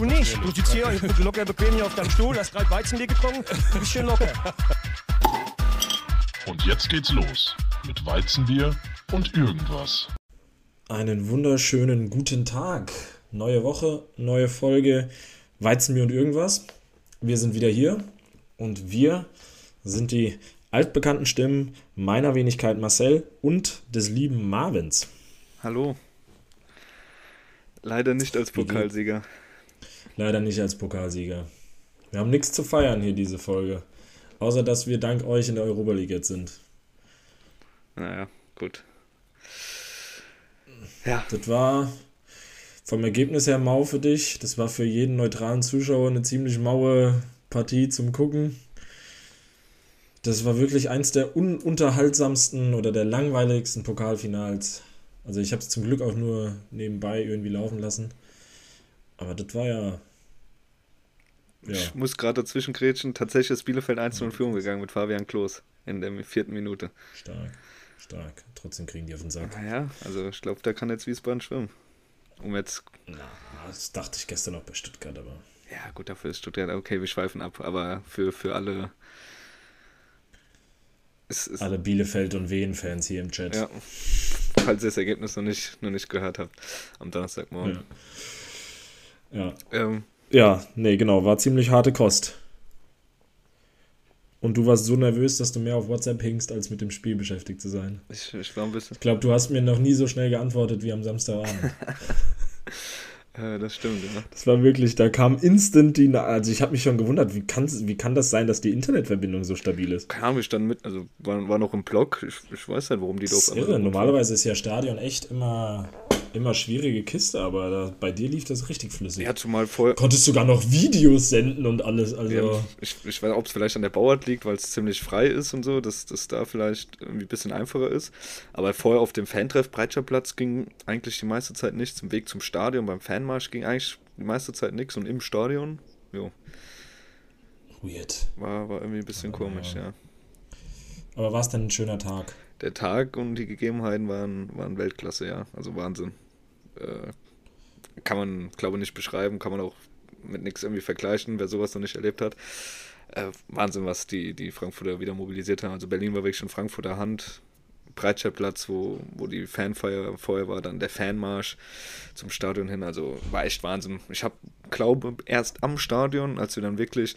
Du nicht. Du sitzt hier locker bequem hier auf deinem Stuhl, hast gerade Weizenbier getrunken, du bist schön locker. Und jetzt geht's los mit Weizenbier und irgendwas. Einen wunderschönen guten Tag. Neue Woche, neue Folge Weizenbier und irgendwas. Wir sind wieder hier und wir sind die altbekannten Stimmen meiner Wenigkeit Marcel und des lieben Marvins. Hallo. Leider nicht als Pokalsieger. Leider nicht als Pokalsieger. Wir haben nichts zu feiern hier diese Folge. Außer dass wir dank euch in der Europa League jetzt sind. Naja, gut. Ja. Das war vom Ergebnis her mau für dich. Das war für jeden neutralen Zuschauer eine ziemlich maue Partie zum Gucken. Das war wirklich eins der ununterhaltsamsten oder der langweiligsten Pokalfinals. Also ich habe es zum Glück auch nur nebenbei irgendwie laufen lassen. Aber das war ja. ja. Ich muss gerade dazwischen grätschen. Tatsächlich ist Bielefeld 1 in Führung gegangen mit Fabian Klos in der vierten Minute. Stark, stark. Trotzdem kriegen die auf den Sack. Naja, also ich glaube, da kann jetzt Wiesbaden schwimmen. Um jetzt. Na, das dachte ich gestern auch bei Stuttgart, aber. Ja, gut, dafür ist Stuttgart. Okay, wir schweifen ab. Aber für, für alle es, es Alle Bielefeld- und Wien-Fans hier im Chat. Ja. Falls ihr das Ergebnis noch nicht, noch nicht gehört habt am Donnerstagmorgen. Ja. Ja. Ähm, ja, nee, genau. War ziemlich harte Kost. Und du warst so nervös, dass du mehr auf WhatsApp hingst, als mit dem Spiel beschäftigt zu sein. Ich, ich war ein bisschen. Ich glaube, du hast mir noch nie so schnell geantwortet wie am Samstagabend. Ja, das stimmt, ja. Das war wirklich, da kam instant die, also ich habe mich schon gewundert, wie kann, wie kann das sein, dass die Internetverbindung so stabil ist? Ahnung, ich stand mit, also war, war noch im Blog, ich, ich weiß nicht, warum die doch... Irre. Normalerweise ist ja Stadion echt immer immer schwierige Kiste, aber da, bei dir lief das richtig flüssig. Ja, zumal vorher. Konntest sogar noch Videos senden und alles. Also. Ja, ich, ich weiß, ob es vielleicht an der Bauart liegt, weil es ziemlich frei ist und so, dass das da vielleicht irgendwie ein bisschen einfacher ist. Aber vorher auf dem Fantreff Breitscheidplatz ging eigentlich die meiste Zeit nichts. Im Weg zum Stadion, beim Fanmarsch ging eigentlich die meiste Zeit nichts und im Stadion, jo. Weird. War, war irgendwie ein bisschen aber, komisch, ja. Aber war es denn ein schöner Tag? Der Tag und die Gegebenheiten waren, waren Weltklasse, ja. Also Wahnsinn. Äh, kann man, glaube ich, nicht beschreiben, kann man auch mit nichts irgendwie vergleichen, wer sowas noch nicht erlebt hat. Äh, Wahnsinn, was die, die Frankfurter wieder mobilisiert haben. Also Berlin war wirklich in Frankfurter Hand. Breitscheidplatz, wo, wo die Fanfeier vorher war, dann der Fanmarsch zum Stadion hin. Also war echt Wahnsinn. Ich habe, glaube erst am Stadion, als wir dann wirklich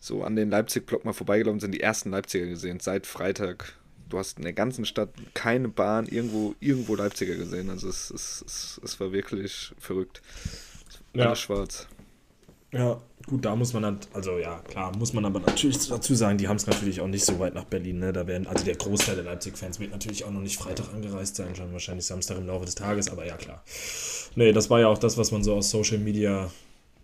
so an den Leipzig-Block mal vorbeigelaufen sind, die ersten Leipziger gesehen, seit Freitag du hast in der ganzen Stadt keine Bahn irgendwo, irgendwo Leipziger gesehen. Also es, es, es, es war wirklich verrückt. Ja. Alles schwarz. Ja, gut, da muss man dann, also ja, klar, muss man aber natürlich dazu sagen, die haben es natürlich auch nicht so weit nach Berlin, ne? Da werden, also der Großteil der Leipzig-Fans wird natürlich auch noch nicht Freitag angereist sein, schon wahrscheinlich Samstag im Laufe des Tages, aber ja, klar. Nee, das war ja auch das, was man so aus Social Media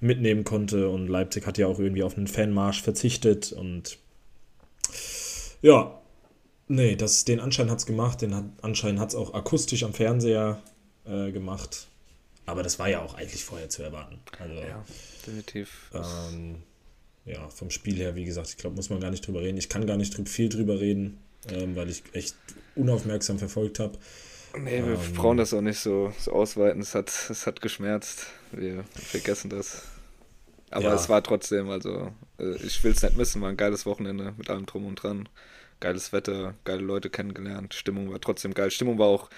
mitnehmen konnte und Leipzig hat ja auch irgendwie auf einen Fanmarsch verzichtet und ja, Nee, das, den Anschein hat es gemacht. Den hat, Anschein hat es auch akustisch am Fernseher äh, gemacht. Aber das war ja auch eigentlich vorher zu erwarten. Also, ja, definitiv. Ähm, ja, vom Spiel her, wie gesagt, ich glaube, muss man gar nicht drüber reden. Ich kann gar nicht viel drüber reden, ähm, weil ich echt unaufmerksam verfolgt habe. Nee, wir ähm, brauchen das auch nicht so, so ausweiten. Es hat, es hat geschmerzt. Wir vergessen das. Aber ja. es war trotzdem, also äh, ich will es nicht missen, war ein geiles Wochenende mit allem drum und dran geiles Wetter, geile Leute kennengelernt. Stimmung war trotzdem geil. Stimmung war auch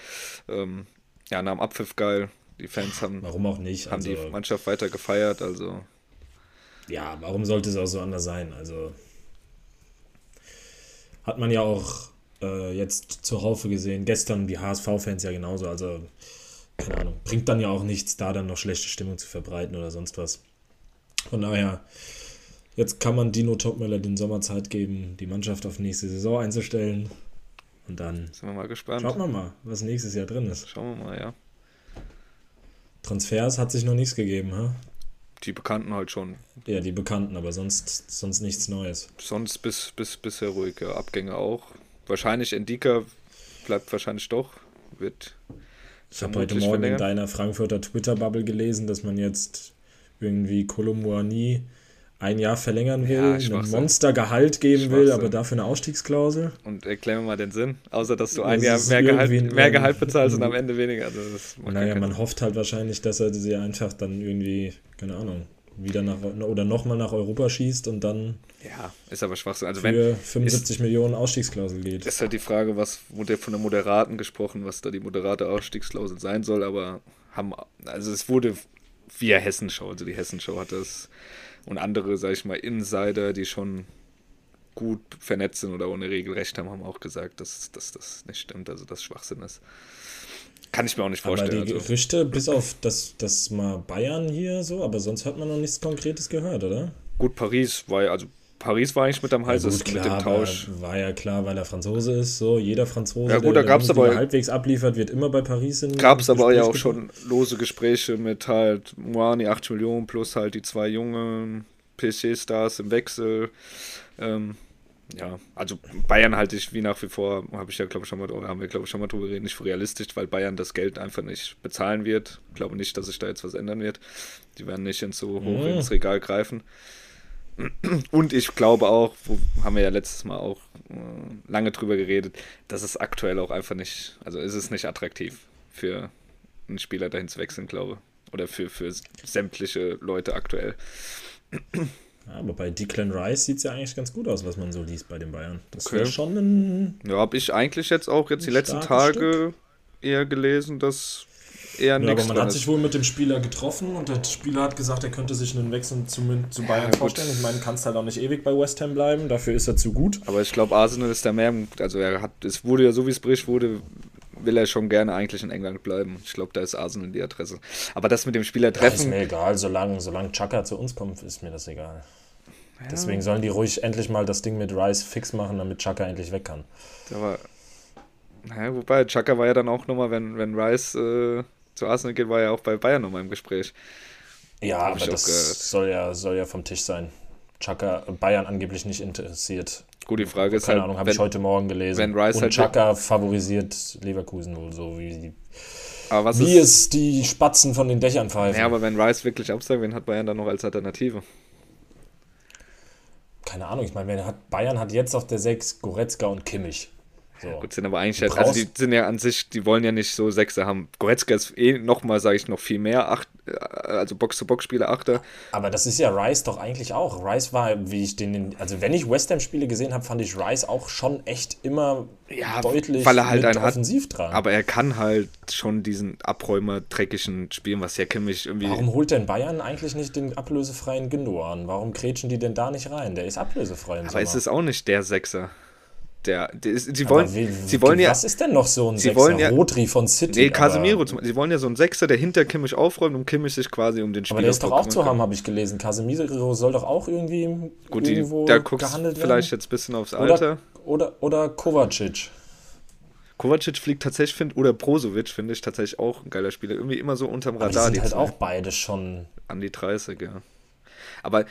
ähm, ja, nach dem Abpfiff geil. Die Fans haben, warum auch nicht? haben also, die Mannschaft weiter gefeiert. Also ja, warum sollte es auch so anders sein? Also hat man ja auch äh, jetzt zur Haufe gesehen. Gestern die HSV-Fans ja genauso. Also keine Ahnung, bringt dann ja auch nichts, da dann noch schlechte Stimmung zu verbreiten oder sonst was. Von daher Jetzt kann man Dino Topmöller den Sommerzeit geben, die Mannschaft auf nächste Saison einzustellen. Und dann. Sind wir mal gespannt. Schaut mal mal, was nächstes Jahr drin ist. Schauen wir mal, ja. Transfers hat sich noch nichts gegeben, ha? Die Bekannten halt schon. Ja, die Bekannten, aber sonst, sonst nichts Neues. Sonst bis, bis, bisher ruhig, ja. Abgänge auch. Wahrscheinlich Endika bleibt wahrscheinlich doch. Wird. Ich habe heute Morgen verlängern. in deiner Frankfurter Twitter-Bubble gelesen, dass man jetzt irgendwie Kolomouani ein Jahr verlängern will, ja, ein Monstergehalt geben will, aber dafür eine Ausstiegsklausel. Und erklär mir mal den Sinn, außer dass du ein Jahr mehr Gehalt, mehr Gehalt bezahlst und am Ende weniger. Also naja, man hofft halt wahrscheinlich, dass er sie einfach dann irgendwie, keine Ahnung, wieder nach oder nochmal nach Europa schießt und dann ja, ist aber Schwachsinn. Also für wenn 75 ist, Millionen Ausstiegsklausel geht. Ist halt die Frage, was wurde von der Moderaten gesprochen, was da die moderate Ausstiegsklausel sein soll, aber haben also es wurde via Hessenschau, also die Hessenschau hat das und andere, sag ich mal, Insider, die schon gut vernetzt sind oder ohne Regel recht haben, haben auch gesagt, dass, dass das nicht stimmt, also dass Schwachsinn ist. Kann ich mir auch nicht vorstellen. Aber die also. Gerüchte, bis auf das, das mal Bayern hier so, aber sonst hat man noch nichts Konkretes gehört, oder? Gut, Paris war ja, also Paris war eigentlich mit am heißesten ja, mit dem Tausch. War, war, ja klar, weil er Franzose ist. So, jeder Franzose, ja, gut, der, da der aber, halbweise abliefert, wird immer bei Paris in. Gab es aber ja auch schon lose Gespräche mit halt Moani 8 Millionen plus halt die zwei jungen PC-Stars im Wechsel. Ähm, ja, also Bayern halte ich wie nach wie vor, habe ich ja glaube ich schon mal, haben wir glaube ich schon mal drüber geredet, nicht für realistisch, weil Bayern das Geld einfach nicht bezahlen wird. Ich glaube nicht, dass sich da jetzt was ändern wird. Die werden nicht ins so hoch mhm. ins Regal greifen. Und ich glaube auch, wo haben wir ja letztes Mal auch äh, lange drüber geredet, dass es aktuell auch einfach nicht, also ist es nicht attraktiv für einen Spieler dahin zu wechseln, glaube Oder für, für sämtliche Leute aktuell. Ja, aber bei Declan Rice sieht es ja eigentlich ganz gut aus, was man so liest bei den Bayern. Das okay. wäre schon ein. Ja, habe ich eigentlich jetzt auch jetzt die letzten Tage Stück. eher gelesen, dass eher ja. Aber man hat sich wohl mit dem Spieler getroffen und der Spieler hat gesagt, er könnte sich einen Wechsel zu, zu Bayern ja, vorstellen. Ich meine, kannst halt auch nicht ewig bei West Ham bleiben, dafür ist er zu gut. Aber ich glaube, Arsenal ist da mehr. Also er hat, es wurde ja so wie es bricht wurde, will er schon gerne eigentlich in England bleiben. Ich glaube, da ist Arsenal die Adresse. Aber das mit dem Spieler treffen. Ja, ist mir egal, solange, solange Chaka zu uns kommt, ist mir das egal. Ja. Deswegen sollen die ruhig endlich mal das Ding mit Rice fix machen, damit Chaka endlich weg kann. Aber, naja, wobei, Chaka war ja dann auch nochmal, wenn, wenn Rice äh, zu Arsenal geht, war ja auch bei Bayern nochmal im Gespräch. Ja, aber das soll ja, soll ja vom Tisch sein. Chaka, Bayern angeblich nicht interessiert. Gut, die Frage ist Keine halt, Ahnung, habe ich heute Morgen gelesen. Wenn Rice Und halt Chaka favorisiert Leverkusen wohl so, wie, die, aber wie es die Spatzen von den Dächern pfeifen. Ja, aber wenn Rice wirklich absagt, wen hat Bayern dann noch als Alternative? Keine Ahnung, ich meine, hat, Bayern hat jetzt auf der 6 Goretzka und Kimmich. So. Ja, gut, sind aber eigentlich, jetzt, also die sind ja an sich, die wollen ja nicht so Sechser haben. Goretzka ist eh nochmal, sage ich, noch viel mehr, acht, äh, also Box-to-Box-Spieler, Achter. Aber das ist ja Rice doch eigentlich auch. Rice war, wie ich den, also wenn ich West Ham-Spiele gesehen habe, fand ich Rice auch schon echt immer ja, deutlich weil er halt mit offensiv hat, dran. Aber er kann halt schon diesen Abräumer dreckigen spielen, was ja Kimmich irgendwie. Warum holt denn Bayern eigentlich nicht den ablösefreien Gündogan? Warum kretschen die denn da nicht rein? Der ist ablösefrei. aber Sommer. ist es auch nicht der Sechser? Der, der sie wollen, wie, sie wollen ja. Was ist denn noch so ein sie Sechser? Wollen ja, Rodri von City. Nee, Casemiro. Aber, sie wollen ja so einen Sechser, der hinter Kimmich aufräumt und Kimmich sich quasi um den Spieler Aber der ist doch auch zu haben, habe ich gelesen. Casemiro soll doch auch irgendwie Gut, irgendwo die, da guckst gehandelt vielleicht jetzt ein bisschen aufs Alter. Oder, oder, oder Kovacic. Kovacic fliegt tatsächlich, find, oder Brozovic finde ich tatsächlich auch ein geiler Spieler. Irgendwie immer so unterm Radar. Aber die sind halt auch beide schon. An die 30, ja. Aber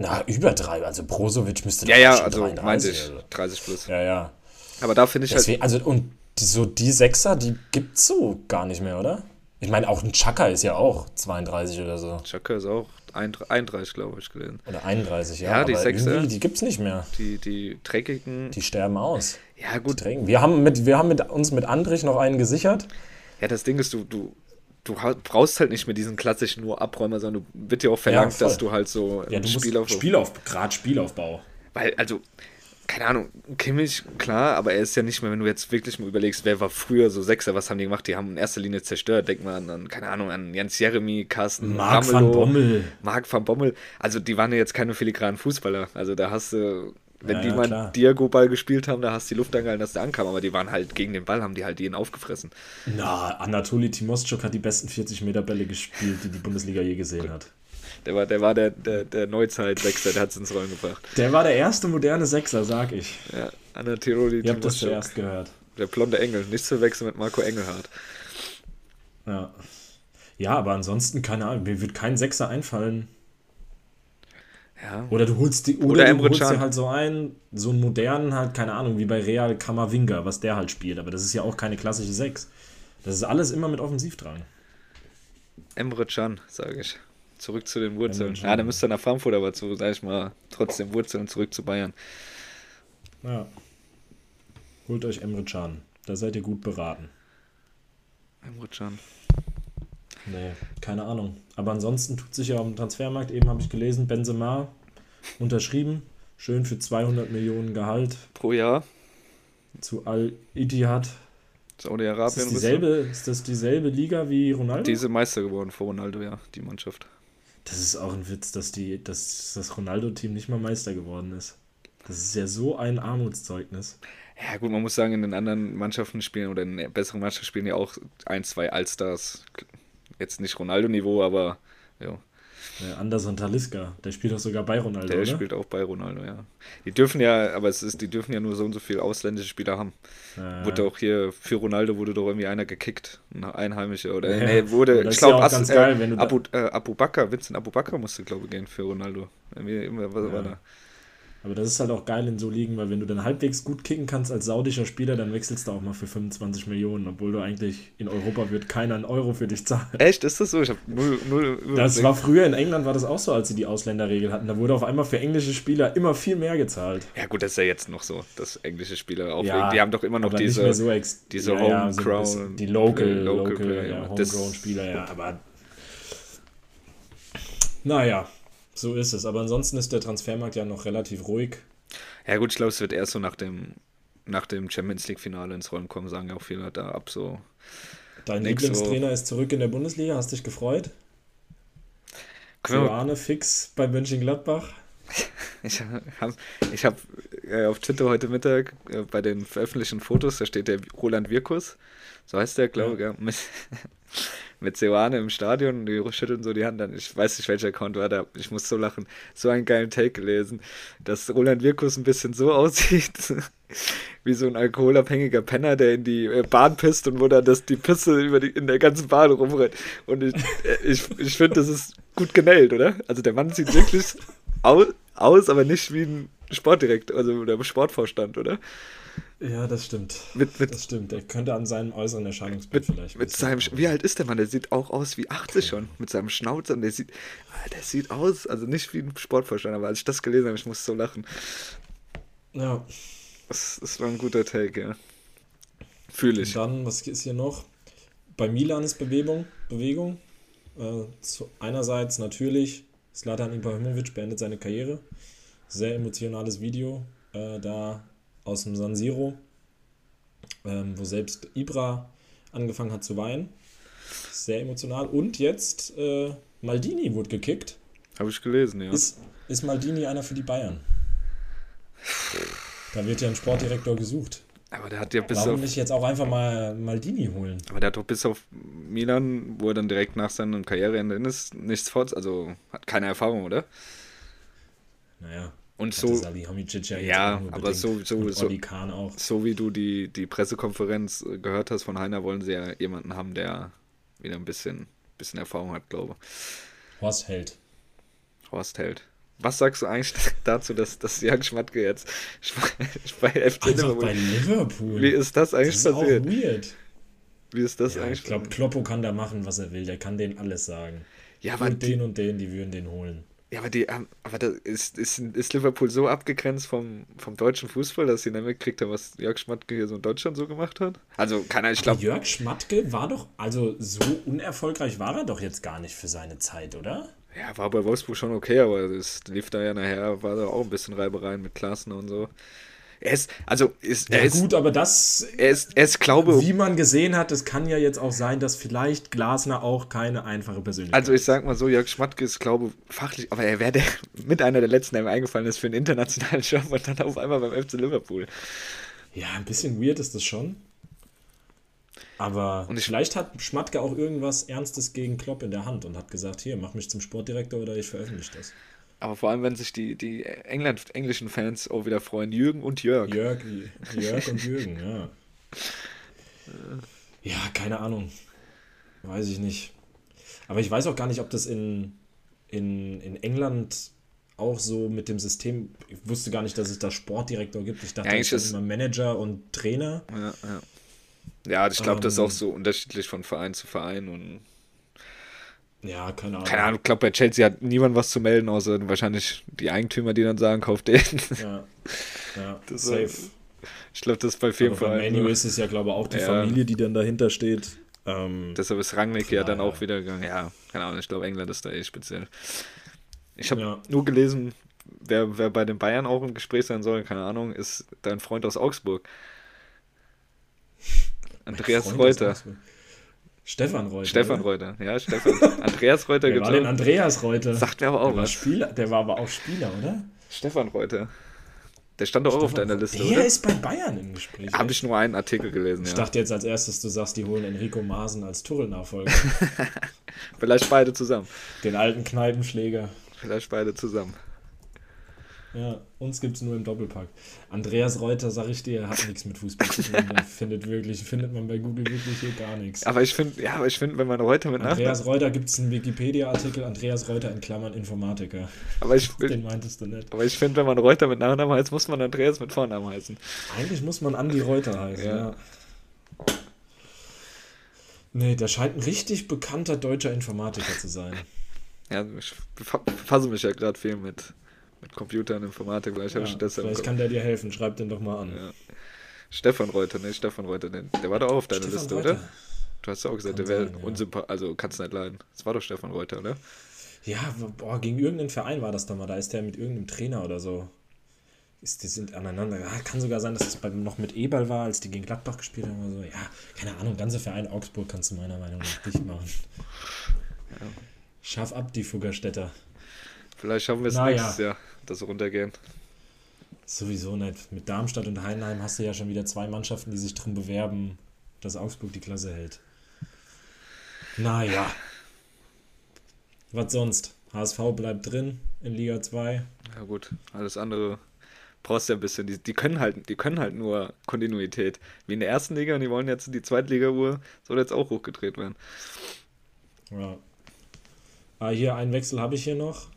na, über drei. Also Brozovic müsste Ja, ja, also meinte ich. 30 plus. Ja, ja. Aber da finde ich halt Deswegen, halt. Also, und so die Sechser, die gibt's so gar nicht mehr, oder? Ich meine, auch ein Chaka ist ja auch 32 oder so. Chaka ist auch 31, glaube ich, gelesen. Oder 31, ja. Ja, die Sechser. Die gibt's nicht mehr. Die, die dreckigen. Die sterben aus. Ja, gut. Wir haben, mit, wir haben mit, uns mit Andrich noch einen gesichert. Ja, das Ding ist, du, du, du brauchst halt nicht mehr diesen klassischen nur Abräumer, sondern du wird dir auch verlangt, ja, dass du halt so ja, du Spielaufbau. Spielauf, gerade Spielaufbau. Weil, also, keine Ahnung, Kimmich, klar, aber er ist ja nicht mehr, wenn du jetzt wirklich mal überlegst, wer war früher so Sechser, was haben die gemacht? Die haben in erster Linie zerstört. Denk mal an, an keine Ahnung, an Jens Jeremy, Carsten Marc van Bommel. Marc van Bommel. Also die waren ja jetzt keine filigranen Fußballer. Also da hast du, wenn ja, die ja, mal Diago-Ball gespielt haben, da hast du die Luft angehalten, dass der ankam. Aber die waren halt gegen den Ball, haben die halt jeden aufgefressen. Na, Anatoli Timoschuk hat die besten 40 Meter Bälle gespielt, die die Bundesliga je gesehen hat. Der war der, war der, der, der Neuzeit-Sechser, der hat es ins Rollen gebracht. Der war der erste moderne Sechser, sag ich. Ja, Anna Tiroli. Ihr habt das zuerst gehört. Der blonde Engel, nicht zu wechseln mit Marco Engelhardt. Ja. Ja, aber ansonsten, keine Ahnung, mir wird kein Sechser einfallen. Ja. Oder du holst die, oder, oder du holst dir halt so einen, so einen modernen, halt, keine Ahnung, wie bei Real Kamavinga, was der halt spielt. Aber das ist ja auch keine klassische Sechs. Das ist alles immer mit Offensivdrang. Emre Can, sage ich. Zurück zu den Wurzeln. Ja, dann müsste er nach Frankfurt, aber zu, sag ich mal, trotzdem Wurzeln zurück zu Bayern. Ja. Holt euch Emre Can. Da seid ihr gut beraten. Emre Can. Nee, keine Ahnung. Aber ansonsten tut sich ja am Transfermarkt, eben habe ich gelesen, Benzema unterschrieben, schön für 200 Millionen Gehalt. Pro Jahr. Zu Al-Ittihad. Saudi-Arabien. Ist, das dieselbe, ist das dieselbe Liga wie Ronaldo? Diese Meister geworden vor Ronaldo, ja, die Mannschaft. Das ist auch ein Witz, dass, die, dass das Ronaldo-Team nicht mal Meister geworden ist. Das ist ja so ein Armutszeugnis. Ja, gut, man muss sagen, in den anderen Mannschaften spielen oder in besseren Mannschaften spielen ja auch ein, zwei Allstars. Jetzt nicht Ronaldo-Niveau, aber ja. Ja, Anderson Taliska, der spielt doch sogar bei Ronaldo. Der oder? spielt auch bei Ronaldo, ja. Die dürfen ja, aber es ist, die dürfen ja nur so und so viele ausländische Spieler haben. Ja. Wurde auch hier für Ronaldo wurde doch irgendwie einer gekickt, ein Einheimischer oder ja. nee, wurde, ich glaube, ja äh, Abu, äh, Abu Bakr, Vincent Abu Bakr musste, glaube ich, gehen für Ronaldo. Irgendwie, was war da? Aber das ist halt auch geil in so Ligen, weil wenn du dann halbwegs gut kicken kannst als saudischer Spieler, dann wechselst du auch mal für 25 Millionen, obwohl du eigentlich in Europa wird keiner einen Euro für dich zahlen. Echt? Ist das so? Ich habe null, null Das war früher in England war das auch so, als sie die Ausländerregel hatten. Da wurde auf einmal für englische Spieler immer viel mehr gezahlt. Ja gut, das ist ja jetzt noch so, dass englische Spieler aufregen. Ja, die haben doch immer noch diese, so diese ja, Homegrown. So die Local, Local, Local Player, ja, Homegrown Spieler, ja, aber naja, so ist es. Aber ansonsten ist der Transfermarkt ja noch relativ ruhig. Ja, gut, ich glaube, es wird erst so nach dem, nach dem Champions League-Finale ins Rollen kommen, sagen ja auch viele da ab so. Dein Lieblingstrainer so. ist zurück in der Bundesliga, hast dich gefreut? Arne fix bei Mönchengladbach. Ich habe ich hab, äh, auf Twitter heute Mittag äh, bei den veröffentlichten Fotos, da steht der Roland Wirkus, so heißt der, glaube ich, ja. ja mit Seoane im Stadion und die schütteln so die Hand an. Ich weiß nicht, welcher Account war da. Ich muss so lachen. So einen geilen Take gelesen, dass Roland Wirkus ein bisschen so aussieht, wie so ein alkoholabhängiger Penner, der in die äh, Bahn pisst und wo dann das, die Pisse über die, in der ganzen Bahn rumrennt. Und ich, äh, ich, ich finde, das ist gut genäht, oder? Also der Mann sieht wirklich aus, aus aber nicht wie ein Sportdirektor, also der Sportvorstand, oder? Ja, das stimmt. Mit, mit, das stimmt. Er könnte an seinem äußeren Erscheinungsbild mit, vielleicht. Mit seinem, wie alt ist der Mann? Der sieht auch aus wie 80 schon. Mit seinem Schnauzer. Und der sieht, ah, der sieht aus, also nicht wie ein Sportvorstand, aber als ich das gelesen habe, ich musste so lachen. Ja. Das, das war ein guter Take, ja. Fühle ich. Und dann, was ist hier noch? Bei Milan ist Bewegung. Bewegung. Äh, zu, einerseits natürlich, Slatan Ibrahimovic beendet seine Karriere. Sehr emotionales Video. Äh, da aus dem San Siro, ähm, wo selbst Ibra angefangen hat zu weinen. Sehr emotional. Und jetzt äh, Maldini wurde gekickt. Habe ich gelesen, ja. Ist, ist Maldini einer für die Bayern? Da wird ja ein Sportdirektor gesucht. Aber der hat ja bis Warum auf, nicht jetzt auch einfach mal Maldini holen? Aber der hat doch bis auf Milan, wo er dann direkt nach seinem Karriereende ist, nichts fort, also hat keine Erfahrung, oder? Naja. Und so, ja, ja aber so, so, so, so wie du die, die Pressekonferenz äh, gehört hast von Heiner, wollen sie ja jemanden haben, der wieder ein bisschen, bisschen Erfahrung hat, glaube ich. Horst Held. Horst Held. Was sagst du eigentlich dazu, dass, dass Jan Schmatke jetzt bei FC Liverpool, bei Liverpool? Wie ist das eigentlich das ist passiert? Auch weird. Wie ist das ja, eigentlich? Ich glaube, Kloppo kann da machen, was er will. Der kann denen alles sagen. Ja, und den und den, die würden den holen. Ja, aber, die, aber da ist, ist, ist Liverpool so abgegrenzt vom, vom deutschen Fußball, dass sie nicht mitgekriegt haben, was Jörg Schmatke hier so in Deutschland so gemacht hat? Also, keiner, ich glaube. Jörg Schmatke war doch, also so unerfolgreich war er doch jetzt gar nicht für seine Zeit, oder? Ja, war bei Wolfsburg schon okay, aber es lief da ja nachher, war da auch ein bisschen Reibereien mit Klassen und so. Er ist, also ist, ja, er ist, gut, aber das, er ist, er ist, glaube, wie man gesehen hat, es kann ja jetzt auch sein, dass vielleicht Glasner auch keine einfache Persönlichkeit. Also ich sag mal so, Jörg Schmatke ist, glaube fachlich, aber er wäre der, mit einer der letzten, der mir eingefallen ist für einen internationalen Job und dann auf einmal beim FC Liverpool. Ja, ein bisschen weird ist das schon. Aber und ich, vielleicht hat Schmatke auch irgendwas Ernstes gegen Klopp in der Hand und hat gesagt, hier, mach mich zum Sportdirektor oder ich veröffentliche das. Aber vor allem, wenn sich die, die England, englischen Fans auch wieder freuen. Jürgen und Jörg. Jörg, Jörg und Jürgen, ja. Ja, keine Ahnung. Weiß ich nicht. Aber ich weiß auch gar nicht, ob das in, in, in England auch so mit dem System. Ich wusste gar nicht, dass es da Sportdirektor gibt. Ich dachte, es ist immer Manager und Trainer. Ja, ja. Ja, ich glaube, ähm, das ist auch ähm. so unterschiedlich von Verein zu Verein und ja, keine Ahnung. Keine Ahnung, ich glaube, bei Chelsea hat niemand was zu melden, außer wahrscheinlich die Eigentümer, die dann sagen, kauft den. Ja, ja das safe. ich glaube, das ist bei vielen Vereinen. Bei Manu ist es ja, glaube ich, auch die ja. Familie, die dann dahinter steht. Ähm, Deshalb ist Rangnick ja dann auch wieder gegangen. Ja, keine Ahnung, ich glaube, England ist da eh speziell. Ich habe ja. nur gelesen, wer, wer bei den Bayern auch im Gespräch sein soll, keine Ahnung, ist dein Freund aus Augsburg. Andreas Reuter. Stefan Reuter. Stefan oder? Reuter, ja, Stefan. Andreas Reuter gibt es. den Andreas Reuter? Sagt mir aber auch der was. Spieler, der war aber auch Spieler, oder? Stefan Reuter. Der stand doch auch auf deiner Liste, der oder? Der ist bei Bayern im Gespräch. Habe ich nur einen Artikel gelesen, Ich ja. dachte jetzt als erstes, du sagst, die holen Enrico Maaßen als Tuchel-Nachfolger. Vielleicht beide zusammen. Den alten Kneipenschläger. Vielleicht beide zusammen. Ja, uns gibt es nur im Doppelpack. Andreas Reuter, sag ich dir, hat nichts mit Fußball zu tun. Findet wirklich, findet man bei Google wirklich hier gar nichts. Aber ich finde, ja, aber ich finde, wenn man Reuter mit Andreas Nachnamen Reuter gibt es einen Wikipedia-Artikel, Andreas Reuter in Klammern Informatiker. Aber ich Den meintest du nicht. Aber ich finde, wenn man Reuter mit Nachnamen heißt, muss man Andreas mit Vornamen heißen. Eigentlich muss man Andi Reuter heißen, ja. ja. Nee, der scheint ein richtig bekannter deutscher Informatiker zu sein. Ja, ich befasse mich ja gerade viel mit mit Computer und Informatik. Vielleicht, ja, vielleicht kann der dir helfen. Schreib den doch mal an. Ja. Stefan Reuter, ne? Stefan Reuter, ne? der war doch auch auf deiner Liste, Reuter. oder? Du hast ja auch gesagt, kann der wäre ja. unsympathisch, also kannst du nicht leiden. Das war doch Stefan Reuter, oder? Ja, boah, gegen irgendeinen Verein war das doch mal. Da ist der mit irgendeinem Trainer oder so. Ist, die sind aneinander. Ja, kann sogar sein, dass es das noch mit Eberl war, als die gegen Gladbach gespielt haben oder so. Ja, keine Ahnung, ganze Verein Augsburg kannst du meiner Meinung nach nicht machen. Ja. Schaff ab, die Fuggerstädter. Vielleicht schaffen wir es nächstes ja. Jahr das runtergehen. Sowieso nicht. Mit Darmstadt und Heinheim hast du ja schon wieder zwei Mannschaften, die sich darum bewerben, dass Augsburg die Klasse hält. Naja. Was sonst? HSV bleibt drin in Liga 2. Ja gut, alles andere brauchst du ja ein bisschen. Die, die, können halt, die können halt nur Kontinuität. Wie in der ersten Liga und die wollen jetzt die Zweitliga-Uhr, soll jetzt auch hochgedreht werden. Ja. Ah, hier einen Wechsel habe ich hier noch.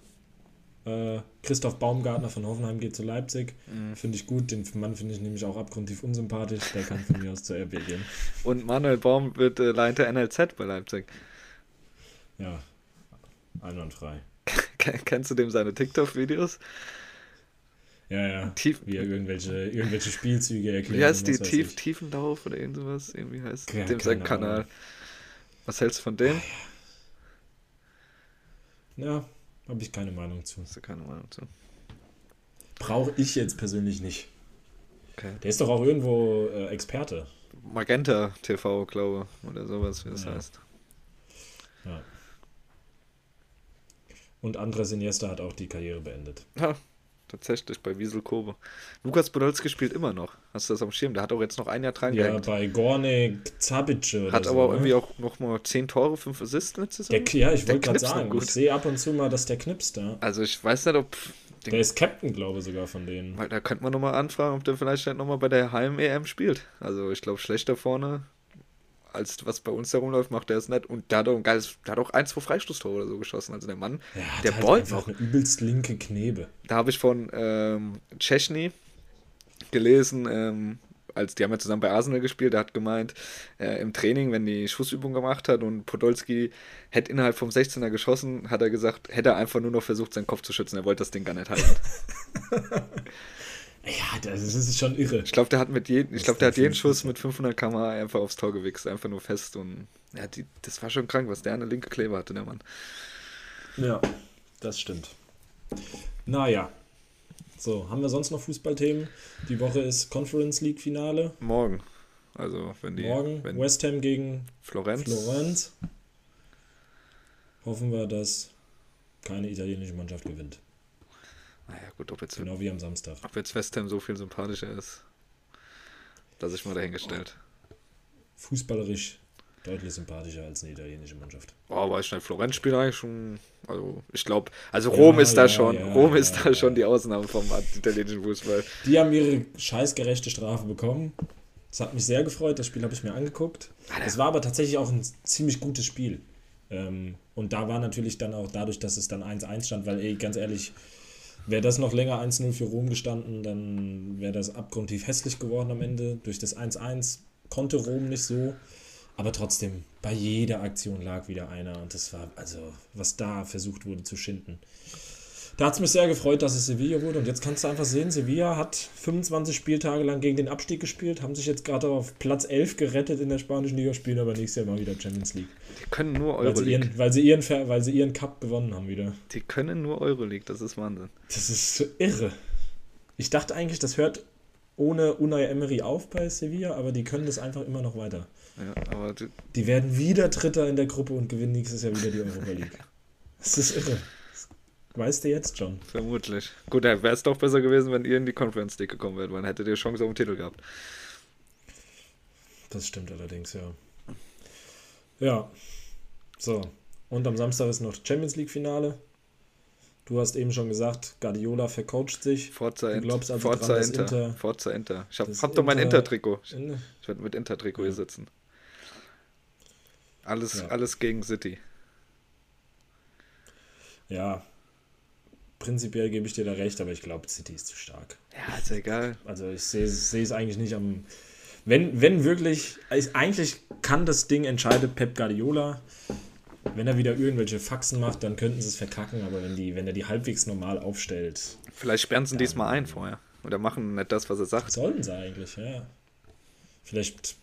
Äh, Christoph Baumgartner von Hoffenheim geht zu Leipzig. Mhm. Finde ich gut. Den Mann finde ich nämlich auch abgrundtief unsympathisch. Der kann von mir aus zur RB gehen. Und Manuel Baum wird äh, Leiter NLZ bei Leipzig. Ja, einwandfrei. Kennst du dem seine TikTok-Videos? Ja, ja. Tief wie er irgendwelche, irgendwelche Spielzüge erklärt. Wie heißt die Tief, Tiefenlauf oder irgendwas? Irgendwie heißt ja, dem sein Kanal. Was hältst du von dem? Ja, habe ich keine Meinung zu. Hast du keine Meinung zu? Brauche ich jetzt persönlich nicht. Okay. Der ist doch auch irgendwo äh, Experte. Magenta TV, glaube ich, oder sowas, wie das ja. heißt. Ja. Und Andres Iniesta hat auch die Karriere beendet. Ja, tatsächlich bei Wiesel Kobe. Lukas Podolski spielt immer noch. Hast du das am Schirm? Der hat auch jetzt noch ein Jahr dran Ja, bei Gornik Zabice. Hat aber so, ne? irgendwie auch noch mal 10 Tore, 5 Assists letztes Jahr. Ja, ich wollte gerade sagen, ich sehe ab und zu mal, dass der knipst da. Also ich weiß nicht, ob... Der ist Captain, glaube ich, sogar von denen. Weil da könnte man nochmal anfragen, ob der vielleicht halt nochmal bei der Heim-EM spielt. Also ich glaube, schlechter vorne als was bei uns da rumläuft, macht er es nicht. Und der hat auch ein geiles, der hat auch ein, zwei Freistoßtore oder so geschossen. Also der Mann, ja, der halt ballt noch. eine übelst linke Knebe. Da habe ich von ähm, Chechny gelesen, ähm, als die haben ja zusammen bei Arsenal gespielt, der hat gemeint, äh, im Training, wenn die Schussübung gemacht hat und Podolski hätte innerhalb vom 16er geschossen, hat er gesagt, hätte er einfach nur noch versucht, seinen Kopf zu schützen. Er wollte das Ding gar nicht halten. Ja, das ist schon irre. Ich glaube, der hat mit jedem, ich glaube, der hat jeden Schuss mit 500 km einfach aufs Tor gewichst, einfach nur fest und ja, die, das war schon krank, was der der linke Kleber hatte, der Mann. Ja, das stimmt. Naja. So, haben wir sonst noch Fußballthemen? Die Woche ist Conference League Finale. Morgen. Also, wenn die. Morgen wenn West Ham gegen Florenz. Florenz. Hoffen wir, dass keine italienische Mannschaft gewinnt. Naja, gut, ob jetzt. Genau wie am Samstag. Ob jetzt West Ham so viel sympathischer ist, lasse ich mal dahingestellt. Fußballerisch deutlich sympathischer als eine italienische Mannschaft. Oh, aber ich meine, Florenz spielt eigentlich schon. Also, ich glaube, also Rom ja, ist da ja, schon. Ja, Rom ist da schon die Ausnahme vom italienischen Fußball. Die haben ihre scheißgerechte Strafe bekommen. Das hat mich sehr gefreut. Das Spiel habe ich mir angeguckt. Es war aber tatsächlich auch ein ziemlich gutes Spiel. Ähm, und da war natürlich dann auch dadurch, dass es dann 1-1 stand, weil, ey, ganz ehrlich, Wäre das noch länger 1-0 für Rom gestanden, dann wäre das abgrundtief hässlich geworden am Ende. Durch das 1-1 konnte Rom nicht so. Aber trotzdem, bei jeder Aktion lag wieder einer und das war, also, was da versucht wurde zu schinden. Da hat es mich sehr gefreut, dass es Sevilla wurde. Und jetzt kannst du einfach sehen, Sevilla hat 25 Spieltage lang gegen den Abstieg gespielt, haben sich jetzt gerade auf Platz 11 gerettet in der spanischen Liga, spielen aber nächstes Jahr mal wieder Champions League. Die können nur Euroleague. Weil sie ihren, weil sie ihren, weil sie ihren Cup gewonnen haben wieder. Die können nur Euroleague, das ist Wahnsinn. Das ist so irre. Ich dachte eigentlich, das hört ohne Unai Emery auf bei Sevilla, aber die können das einfach immer noch weiter. Ja, aber die, die werden wieder Dritter in der Gruppe und gewinnen nächstes Jahr wieder die Europa League. Das ist irre. Weißt du jetzt schon? Vermutlich. Gut, wäre es doch besser gewesen, wenn ihr in die Conference League gekommen wärt, dann hättet ihr Chance auf den Titel gehabt. Das stimmt allerdings, ja. Ja. So. Und am Samstag ist noch Champions League Finale. Du hast eben schon gesagt, Guardiola vercoacht sich. Forza, du glaubst also Forza dran, Inter. Inter. Forza Inter. Ich hab, hab doch mein Inter-Trikot. Ich, ich werde mit Inter-Trikot ja. hier sitzen. Alles, ja. alles gegen City. Ja, prinzipiell gebe ich dir da recht, aber ich glaube, City ist zu stark. Ja, ist egal. Also ich sehe es eigentlich nicht am. Wenn, wenn wirklich, eigentlich kann das Ding entscheidet Pep Guardiola. Wenn er wieder irgendwelche Faxen macht, dann könnten sie es verkacken, aber wenn, die, wenn er die halbwegs normal aufstellt. Vielleicht sperren sie ihn diesmal ein vorher. Oder machen nicht das, was er sagt. Sollen sie eigentlich, ja. Vielleicht,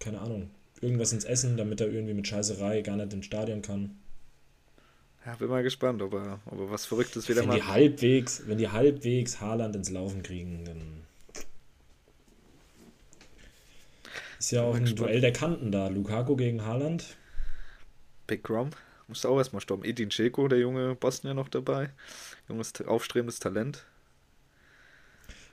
keine Ahnung, irgendwas ins Essen, damit er irgendwie mit Scheißerei gar nicht ins Stadion kann. Ja, bin mal gespannt, ob er, ob er was Verrücktes wieder wenn macht. Die halbwegs, wenn die halbwegs Haaland ins Laufen kriegen, dann ist ja auch ein gespannt. Duell der Kanten da. Lukaku gegen Haaland. Big Rom. Muss auch erstmal stoppen. Edin Dzeko, der junge Bosnier, noch dabei. Junges, aufstrebendes Talent.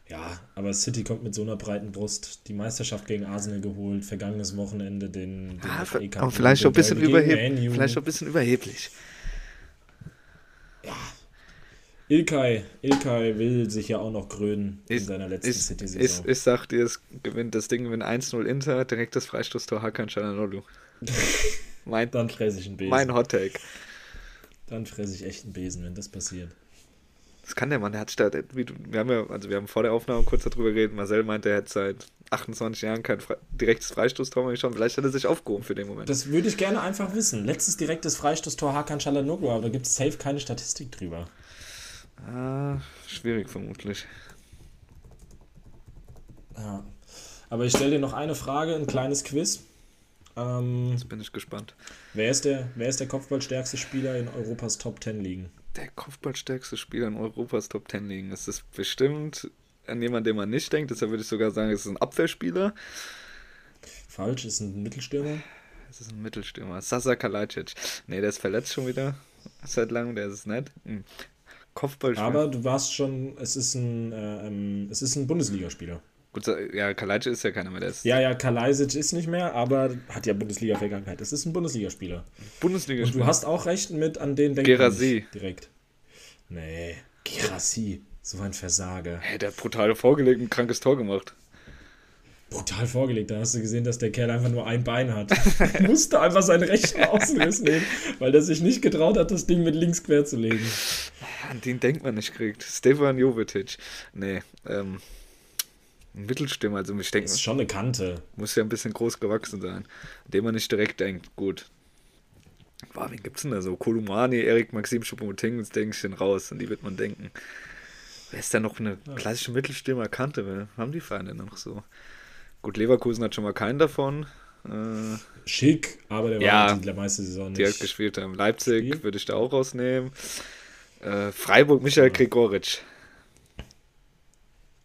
Ja, aber City kommt mit so einer breiten Brust. Die Meisterschaft gegen Arsenal geholt, vergangenes Wochenende den, den ah, Aber vielleicht auch, ein bisschen überheblich. vielleicht auch ein bisschen überheblich ja. Ilkay, Ilkay will sich ja auch noch krönen in seiner letzten City-Saison. Ich, ich sag dir, es gewinnt das Ding, wenn 1-0 Inter, direkt das Freistoßtor Hakan Çalhanoğlu. mein, Dann fresse ich einen Besen. Mein Hot Take. Dann fresse ich echt einen Besen, wenn das passiert. Das kann der Mann, der hat statt, wie du, wir haben ja, also wir haben vor der Aufnahme kurz darüber geredet, Marcel meinte, er hätte seit 28 Jahren kein Fre direktes Freistoßtor mehr geschaut, vielleicht hat er sich aufgehoben für den Moment. Das würde ich gerne einfach wissen. Letztes direktes Freistoßtor Hakan Çalhanoğlu, aber da gibt es safe keine Statistik drüber. Ah, schwierig vermutlich. Ja. Aber ich stelle dir noch eine Frage, ein kleines Quiz. Ähm, Jetzt bin ich gespannt. Wer ist der, wer ist der Kopfballstärkste Spieler in Europas Top 10 Ligen? Der Kopfballstärkste Spieler in Europas Top 10 Ligen. Das ist bestimmt an jemanden, den man nicht denkt. Deshalb würde ich sogar sagen, es ist ein Abwehrspieler. Falsch, ist ein Mittelstürmer. Es ist ein Mittelstürmer. Sasa Kalajdzic. Nee, der ist verletzt schon wieder. Seit langem, der ist es nicht. Hm. Kopfballspieler. Aber du warst schon, es ist ein, äh, ähm, es ist ein Bundesligaspieler. Gut, ja, Kalajdzic ist ja keiner mehr. Der ist ja, ja, Kalajdzic ist nicht mehr, aber hat ja Bundesliga-Vergangenheit. Es ist ein Bundesligaspieler. Bundesligaspieler. Und du hast auch recht mit an den denken Gerasi. direkt. Nee, Gerasi. So ein Versager. Hey, der hat brutal vorgelegt und ein krankes Tor gemacht. Brutal vorgelegt. Da hast du gesehen, dass der Kerl einfach nur ein Bein hat. musste einfach seinen rechten Außenriss nehmen, weil er sich nicht getraut hat, das Ding mit links quer zu legen. An den denkt man nicht kriegt. Stefan Jovetic. Nee, ähm. Ein Mittelstürmer, also ich denke. Das ist schon eine Kante. Muss ja ein bisschen groß gewachsen sein. Dem man nicht direkt denkt, gut. Boah, wen gibt's denn da so? Kolumani, Erik Maxim Schuppomoting, das denke ich denn raus. An die wird man denken. Wer ist da noch eine klassische Mittelstürmer-Kante? Wer haben die Feinde noch so? Gut, Leverkusen hat schon mal keinen davon. Äh, Schick, aber der ja, war in der meiste Saison nicht. Die hat gespielt haben. Leipzig würde ich da auch rausnehmen. Äh, Freiburg, Michael ja. Gregoritsch.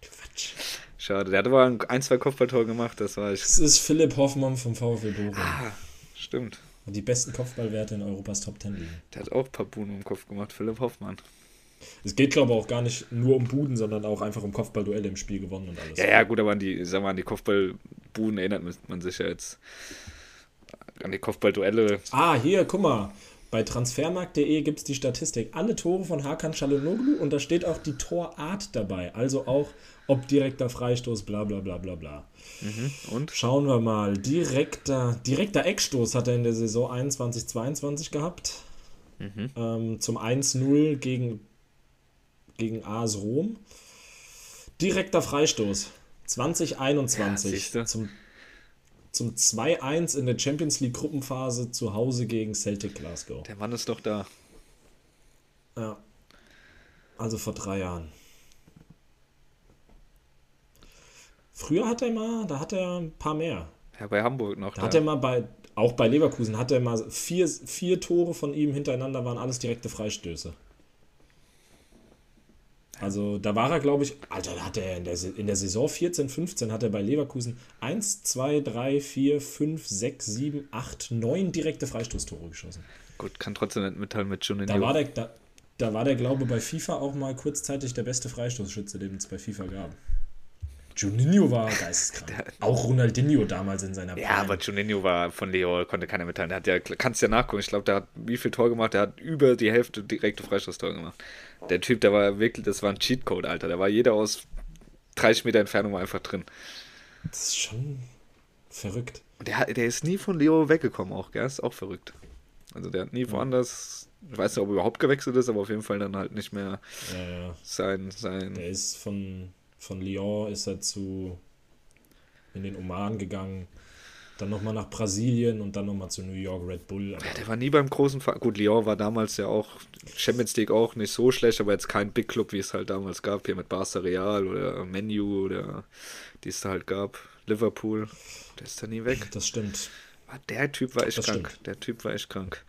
Quatsch. Schade, der hat aber ein, zwei Kopfballtore gemacht, das war ich. Das ist Philipp Hoffmann vom VfL Bochum. Ah, stimmt. Und die besten Kopfballwerte in Europas Top 10 liegen. Der hat auch ein paar Buben im Kopf gemacht, Philipp Hoffmann. Es geht, glaube ich, auch gar nicht nur um Buden, sondern auch einfach um Kopfballduelle im Spiel gewonnen und alles. Ja, ja, gut, aber an die, sag mal, an die Kopfballbuden erinnert man sich ja jetzt. An die Kopfballduelle. Ah, hier, guck mal. Bei transfermarkt.de gibt es die Statistik. Alle Tore von Hakan Çalhanoğlu und da steht auch die Torart dabei. Also auch, ob direkter Freistoß, bla bla bla bla bla. Mhm. Und? Schauen wir mal. Direkter, direkter Eckstoß hat er in der Saison 21-22 gehabt. Mhm. Ähm, zum 1-0 gegen gegen AS Rom. Direkter Freistoß. 2021 ja, zum, zum 2-1 in der Champions League Gruppenphase zu Hause gegen Celtic Glasgow. Der Mann ist doch da. Ja. Also vor drei Jahren. Früher hat er mal, da hat er ein paar mehr. Ja, bei Hamburg noch. Da ja. hat er mal bei, auch bei Leverkusen, hat er mal vier, vier Tore von ihm hintereinander, waren alles direkte Freistöße. Also da war er, glaube ich, Alter, da hat er in der, in der Saison 14, 15 hat er bei Leverkusen 1, 2, 3, 4, 5, 6, 7, 8, 9 direkte Freistoßtore geschossen. Gut, kann trotzdem nicht mitteilen mit Juninho. Da war der, da, da war der, glaube ich, bei FIFA auch mal kurzzeitig der beste Freistoßschütze, den es bei FIFA gab. Juninho war geisteskrank. auch Ronaldinho damals in seiner Prime. Ja, aber Juninho war von Leo, konnte keiner mitteilen. Der hat ja, kannst ja nachgucken. Ich glaube, der hat wie viel Tor gemacht? Der hat über die Hälfte direkte Freistoßtore gemacht. Der Typ, der war wirklich, das war ein Cheatcode, Alter. Da war jeder aus 30 Meter Entfernung einfach drin. Das ist schon verrückt. Der, der ist nie von Leo weggekommen, auch, gell? Ist auch verrückt. Also der hat nie woanders, ich weiß nicht, ob er überhaupt gewechselt ist, aber auf jeden Fall dann halt nicht mehr ja, ja. sein, sein. Der ist von von Lyon ist er zu in den Oman gegangen, dann nochmal nach Brasilien und dann nochmal zu New York Red Bull. Ja, der war nie beim großen Ver Gut, Lyon war damals ja auch Champions League auch nicht so schlecht, aber jetzt kein Big Club, wie es halt damals gab, hier mit Barca Real oder Menu oder die es da halt gab. Liverpool, der ist da nie weg. Das stimmt. Der Typ war echt das krank. Stimmt. Der Typ war echt krank.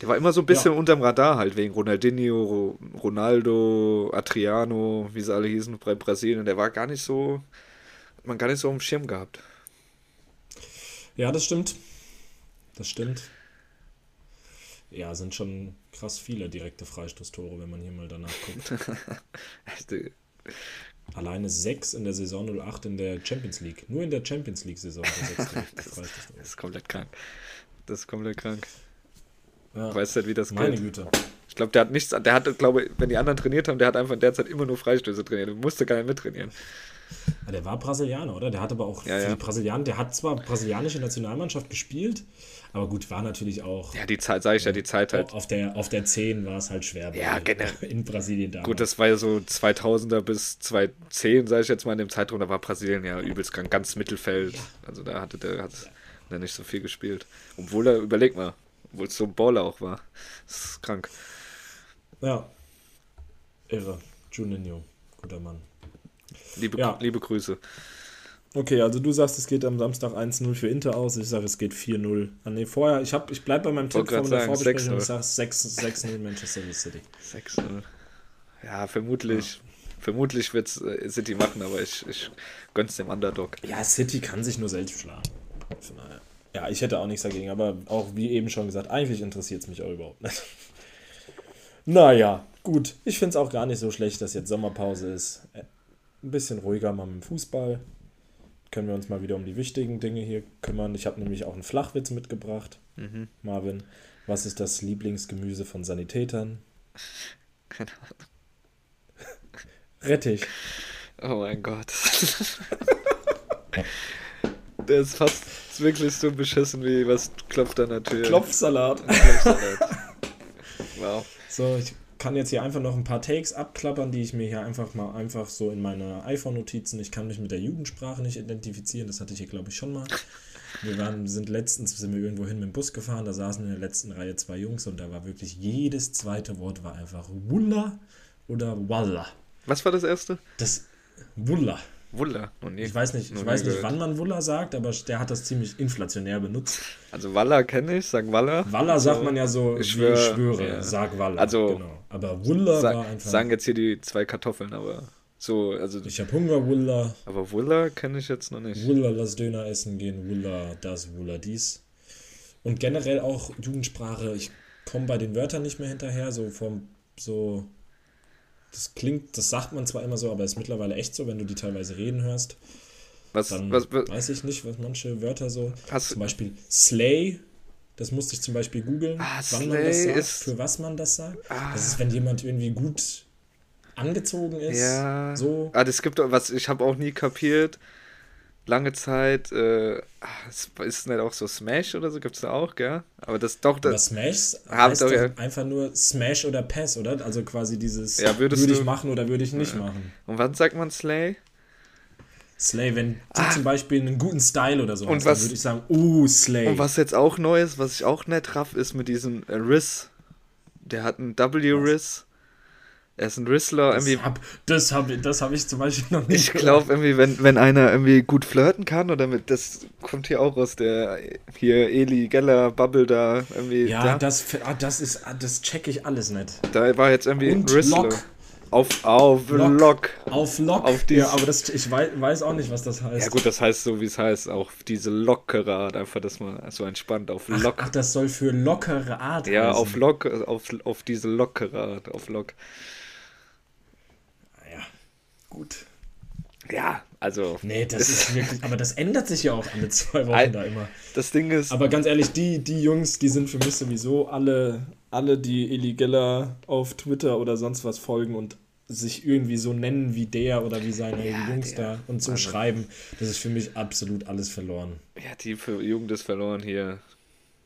Der war immer so ein bisschen ja. unterm Radar halt, wegen Ronaldinho, Ronaldo, Adriano, wie sie alle hießen bei Brasilien. Der war gar nicht so, hat man gar nicht so auf dem Schirm gehabt. Ja, das stimmt. Das stimmt. Ja, sind schon krass viele direkte Freistoßtore, wenn man hier mal danach guckt. Alleine sechs in der Saison 08 in der Champions League. Nur in der Champions League-Saison. das, das ist komplett krank. Das ist komplett krank. Ja. Weißt du, wie das Meine geht? Güte. Ich glaube, der hat nichts, der hat, glaube wenn die anderen trainiert haben, der hat einfach in der Zeit immer nur Freistöße trainiert. Der musste gar nicht mittrainieren. Ja, der war Brasilianer, oder? Der hat aber auch ja, ja. die Brasilianer, der hat zwar brasilianische Nationalmannschaft gespielt, aber gut, war natürlich auch. Ja, die Zeit, sage ich ja, die Zeit halt. Auf der, auf der 10 war es halt schwer. Ja, genau. In Brasilien damals. Gut, das war ja so 2000er bis 2010, sage ich jetzt mal, in dem Zeitraum, da war Brasilien ja übelst ganz Mittelfeld. Also da hatte der, hat er nicht so viel gespielt. Obwohl er, überleg mal, obwohl es so ein Baller auch war. Das ist krank. Ja. Irre. Juninho. Guter Mann. Liebe, ja. liebe Grüße. Okay, also du sagst, es geht am Samstag 1-0 für Inter aus. Ich sage, es geht 4-0. Ah, nee, vorher, ich, ich bleibe bei meinem Tipp von der Vorbesprechung. Ich sage 6-0 Manchester City. 6-0. Ja, vermutlich. Ja. Vermutlich wird es äh, City machen, aber ich, ich gönn's dem Underdog. Ja, City kann sich nur selbst schlagen. Ja, ich hätte auch nichts dagegen, aber auch wie eben schon gesagt, eigentlich interessiert es mich auch überhaupt nicht. naja, gut. Ich finde es auch gar nicht so schlecht, dass jetzt Sommerpause ist. Ein bisschen ruhiger mal mit dem Fußball. Können wir uns mal wieder um die wichtigen Dinge hier kümmern. Ich habe nämlich auch einen Flachwitz mitgebracht. Mhm. Marvin, was ist das Lieblingsgemüse von Sanitätern? Keine Ahnung. Rettich. Oh mein Gott. Der ist fast ist wirklich so beschissen wie was klopft der Tür. Klopfsalat. Klopfsalat. wow. So, ich kann jetzt hier einfach noch ein paar Takes abklappern, die ich mir hier einfach mal einfach so in meine iPhone-Notizen. Ich kann mich mit der Jugendsprache nicht identifizieren, das hatte ich hier glaube ich schon mal. Wir waren, sind letztens, sind wir irgendwo hin mit dem Bus gefahren, da saßen in der letzten Reihe zwei Jungs und da war wirklich jedes zweite Wort war einfach Wulla oder Walla. Was war das erste? Das Wulla. Wuller. Ich weiß nicht, ich weiß nicht wann man Wuller sagt, aber der hat das ziemlich inflationär benutzt. Also Waller kenne ich, sag Waller. Waller also, sagt man ja so, ich, schwör, ich schwöre, ja. sag Waller. Also, genau. Aber Wuller sag, war einfach. Sagen jetzt hier die zwei Kartoffeln, aber so, also. Ich hab Hunger, Wuller. Aber Wuller kenne ich jetzt noch nicht. Wuller, lass Döner essen gehen, Wuller, das, Wuller, dies. Und generell auch Jugendsprache, ich komme bei den Wörtern nicht mehr hinterher, so vom, so das klingt, das sagt man zwar immer so, aber ist mittlerweile echt so, wenn du die teilweise reden hörst. Was, dann was, was weiß ich nicht, was manche Wörter so. zum Beispiel Slay, das musste ich zum Beispiel googeln, ah, wann man das sagt, ist, für was man das sagt. Ah, das ist, wenn jemand irgendwie gut angezogen ist. Ja. So. Ah, das gibt was, ich habe auch nie kapiert lange Zeit, äh, ist nicht auch so Smash oder so, gibt es da auch, gell? Aber das doch. Das Aber Smash heißt doch, ja. einfach nur Smash oder Pass, oder? Also quasi dieses ja, würde ich machen oder würde ich nicht ja. machen. Und wann sagt man Slay? Slay, wenn du ah. zum Beispiel einen guten Style oder so und hast, was, dann würde ich sagen, uh, Slay. Und was jetzt auch neu ist, was ich auch nicht raff, ist mit diesem Riss. Der hat einen W-Riss. Er ist ein Whistler. Das irgendwie. Hab, das habe das hab ich zum Beispiel noch nicht. Ich glaube, irgendwie, wenn, wenn einer irgendwie gut flirten kann oder mit, das kommt hier auch aus der, hier Eli Geller Bubble da irgendwie. Ja, da, das, ah, das ist, das check ich alles nicht. da war jetzt irgendwie Und ein Whistler. Lock. Auf, auf Lock. Lock. Auf Lock. Auf die- ja, aber das, ich weiß, weiß auch nicht, was das heißt. Ja gut, das heißt so, wie es heißt, auch diese lockere Art, einfach, dass man so entspannt auf ach, Lock. ach, das soll für lockere Art ja, heißen. auf Lock, auf, auf diese lockere Art, auf Lock. Ja, gut. Ja, also, Nee, das ist wirklich, aber das ändert sich ja auch alle zwei Wochen da immer. das Ding ist, Aber ganz ehrlich, die, die Jungs, die sind für mich sowieso alle, alle, die Eli Geller auf Twitter oder sonst was folgen und sich irgendwie so nennen wie der oder wie seine Ja, Jungs der. da und so Also- schreiben, das ist für mich absolut alles verloren. ja, die für Jugend ist verloren hier.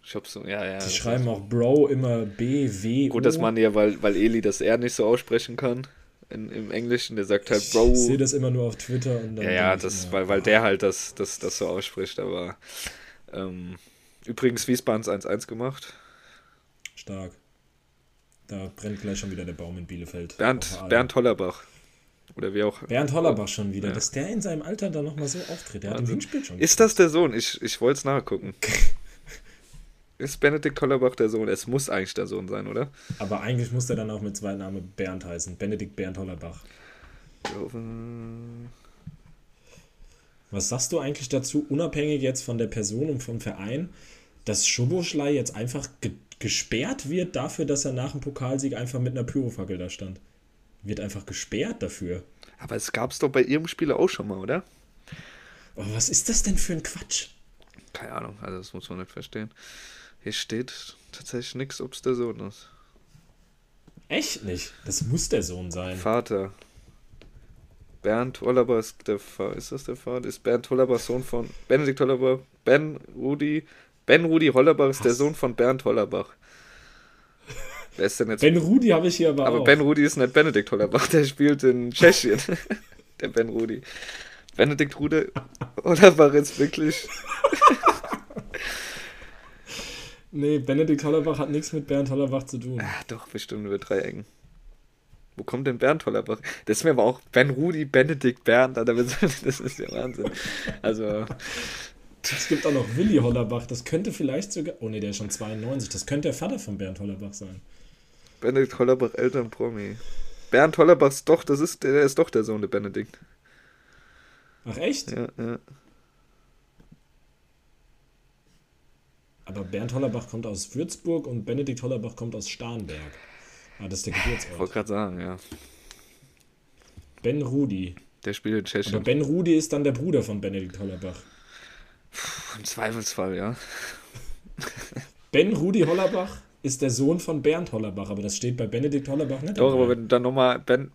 Shops, ja, ja. Die das schreiben auch Bro immer B, W, Gut, dass man ja, weil, weil Eli das R nicht so aussprechen kann in, im Englischen, der sagt halt Bro. Ich sehe das immer nur auf Twitter und dann ja, ja, das, immer, weil, weil der halt das, das, das so ausspricht, aber ähm, übrigens Wiesbadens 1-1 gemacht. Stark. Da brennt gleich schon wieder der Baum in Bielefeld. Bernd. Bernd Hollerbach. Oder wie auch. Bernd Hollerbach schon wieder, Ja. dass der in seinem Alter dann nochmal so auftritt. Der hat im Wahnsinn. Hinspiel schon. Ist das der Sohn? Ich, ich wollte es nachgucken. Ist Benedikt Hollerbach der Sohn? Es muss eigentlich der Sohn sein, oder? Aber eigentlich muss der dann auch mit Zweitname Bernd heißen. Benedikt Bernd Hollerbach. Was sagst du eigentlich dazu, unabhängig jetzt von der Person und vom Verein, dass Schoboschlei jetzt einfach ge gesperrt wird dafür, dass er nach dem Pokalsieg einfach mit einer Pyrofackel da stand? Wird einfach gesperrt dafür. Aber es gab es doch bei ihrem Spieler auch schon mal, oder? Aber was ist das denn für ein Quatsch? Keine Ahnung, also das muss man nicht verstehen. Hier steht tatsächlich nichts, ob es der Sohn ist. Echt nicht. Das muss der Sohn sein. Vater. Bernd Hollerbach ist der Vater. Ist das der Vater? Ist Bernd Hollerbach Sohn von Benedikt Hollerbach? Ben Rudi. Ben Rudi Hollerbach ist der Was? Sohn von Bernd Hollerbach. Wer ist denn jetzt? Ben Rudi habe ich hier aber, aber auch. Ben Rudi ist nicht Benedikt Hollerbach, der spielt in Tschechien. der Ben Rudi. Benedikt Rude Hollerbach ist wirklich. Nee, Benedikt Hollerbach hat nichts mit Bernd Hollerbach zu tun. Ah, doch, bestimmt über drei Ecken. Wo kommt denn Bernd Hollerbach? Das ist mir aber auch Ben Rudi, Benedikt, Bernd, das ist ja Wahnsinn. Also, Es gibt auch noch Willi Hollerbach. Das könnte vielleicht sogar. Oh ne, der ist schon 92. Das könnte der Vater von Bernd Hollerbach sein. Benedikt Hollerbach, Eltern Promi. Bernd Hollerbach ist doch, das ist, der ist doch der Sohn der Benedikt. Ach echt? Ja, ja. Aber Bernd Hollerbach kommt aus Würzburg und Benedikt Hollerbach kommt aus Starnberg. Ah, das ist der Ich wollte Geburtsort. gerade sagen, ja. Ben Rudi. Der spielt in Aber Tschechien. Ben Rudi ist dann der Bruder von Benedikt Hollerbach. Im Zweifelsfall, ja. Ben Rudi Hollerbach ist der Sohn von Bernd Hollerbach, aber das steht bei Benedikt Hollerbach nicht. Doch, aber wenn du dann nochmal Ben.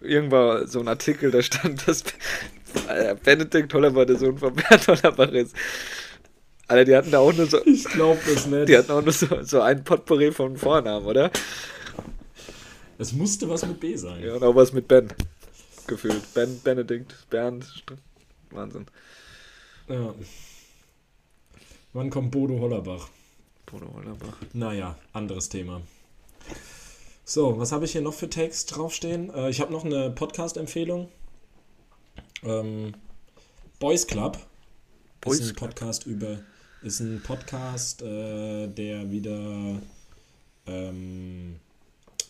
Irgendwann so ein Artikel, da stand, dass Benedikt Hollerbach der Sohn von Bernd Hollerbach ist. Alter, die hatten da auch nur so. ich glaube das nicht. Die hatten auch nur so, so ein Potpourri von Vornamen, oder? Es musste was mit B sein. Ja, und auch was mit Ben. Gefühlt. Ben, Benedikt, Bernd. Wahnsinn. Ja. Wann kommt Bodo Hollerbach? Bodo Hollerbach. Naja, anderes Thema. So, was habe ich hier noch für Text draufstehen? Äh, ich habe noch eine Podcast-Empfehlung. Ähm, Boys Club. Boys ist ein Club. Podcast über. Ist ein Podcast, äh, der wieder. Ähm,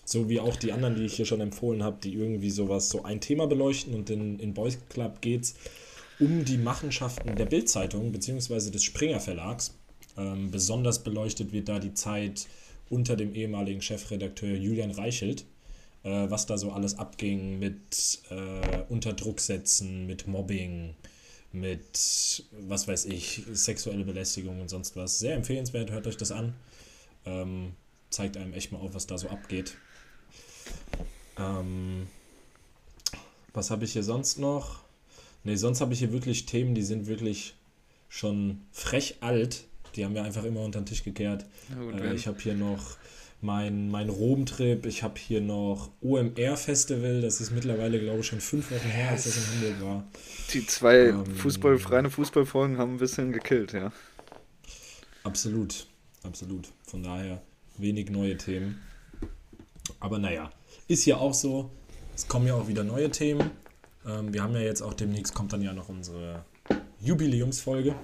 so wie auch die anderen, die ich hier schon empfohlen habe, die irgendwie sowas, so ein Thema beleuchten. Und in, in Boys Club geht es um die Machenschaften der Bild-Zeitung bzw. des Springer Verlags. Ähm, besonders beleuchtet wird da die Zeit unter dem ehemaligen Chefredakteur Julian Reichelt, äh, was da so alles abging mit äh, Unterdrucksetzen, mit Mobbing, mit, was weiß ich, sexuelle Belästigung und sonst was. Sehr empfehlenswert, hört euch das an. Ähm, zeigt einem echt mal auf, was da so abgeht. Ähm, was habe ich hier sonst noch? Ne, sonst habe ich hier wirklich Themen, die sind wirklich schon frech alt. Die haben wir einfach immer unter den Tisch gekehrt. Äh, ich habe hier noch mein, mein Rom-Trip, ich habe hier noch OMR-Festival, das ist mittlerweile, glaube ich, schon fünf Wochen her, als das in Hamburg war. Die zwei Ähm, Fußball, reine Fußballfolgen haben ein bisschen gekillt, ja. Absolut, absolut. Von daher wenig neue Themen. Aber naja, Ist ja auch so. Es kommen ja auch wieder neue Themen. Ähm, wir haben ja jetzt auch demnächst kommt dann ja noch unsere Jubiläumsfolge.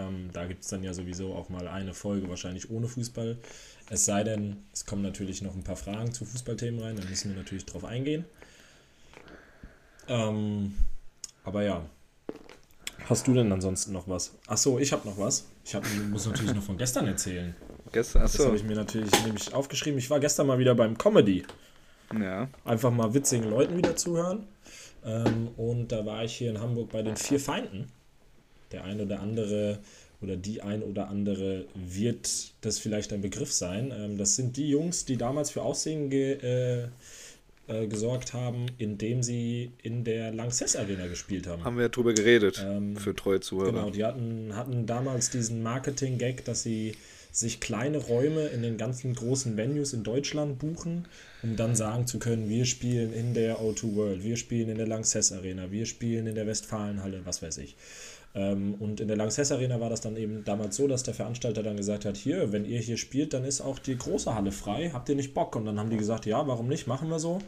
Ähm, da gibt es dann ja sowieso auch mal eine Folge, wahrscheinlich ohne Fußball. Es sei denn, es kommen natürlich noch ein paar Fragen zu Fußballthemen rein, da müssen wir natürlich drauf eingehen. Ähm, aber ja. Hast du denn ansonsten noch was? Achso, ich habe noch was. Ich hab, muss natürlich noch von gestern erzählen. Gestern, achso. Das habe ich mir natürlich nämlich aufgeschrieben. Ich war gestern mal wieder beim Comedy. Ja. Einfach mal witzigen Leuten wieder zuhören. Ähm, und da war ich hier in Hamburg bei den vier Feinden. Der eine oder andere oder die ein oder andere wird das vielleicht ein Begriff sein. Ähm, das sind die Jungs, die damals für Aussehen ge, äh, äh, gesorgt haben, indem sie in der Lanxess Arena gespielt haben. Haben wir ja drüber geredet, ähm, für treue Zuhörer. Genau, die hatten, hatten damals diesen Marketing-Gag, dass sie sich kleine Räume in den ganzen großen Venues in Deutschland buchen, um dann sagen zu können, wir spielen in der O2 World, wir spielen in der Lanxess Arena, wir spielen in der Westfalenhalle, was weiß ich. Ähm, und in der Lanxess Arena war das dann eben damals so, dass der Veranstalter dann gesagt hat, hier, wenn ihr hier spielt, dann ist auch die große Halle frei, habt ihr nicht Bock? Und dann haben die gesagt, ja, warum nicht, machen wir so.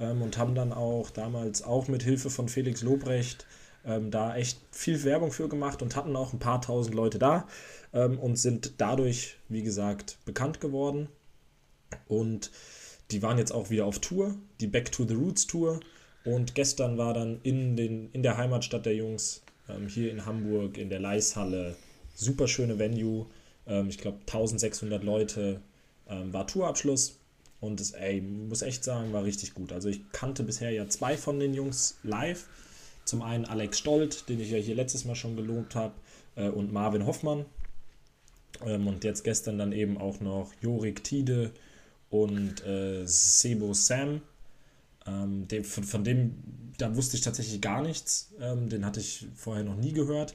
Ähm, und haben dann auch damals auch mit Hilfe von Felix Lobrecht ähm, da echt viel Werbung für gemacht und hatten auch ein paar tausend Leute da und sind dadurch, wie gesagt, bekannt geworden. Und die waren jetzt auch wieder auf Tour, die Back to the Roots Tour. Und gestern war dann in, den, in der Heimatstadt der Jungs ähm, hier in Hamburg in der Leishalle. Super schöne Venue. Ähm, ich glaube 1600 Leute ähm, war Tourabschluss. Und es, ey, muss echt sagen, war richtig gut. Also ich kannte bisher ja zwei von den Jungs live. Zum einen Alex Stolt, den ich ja hier letztes Mal schon gelobt habe, äh, und Marvin Hoffmann. Ähm, und jetzt gestern dann eben auch noch Jorik Tide und äh, Sebo Sam. Ähm, dem, von, von, dem, da wusste ich tatsächlich gar nichts. Ähm, den hatte ich vorher noch nie gehört.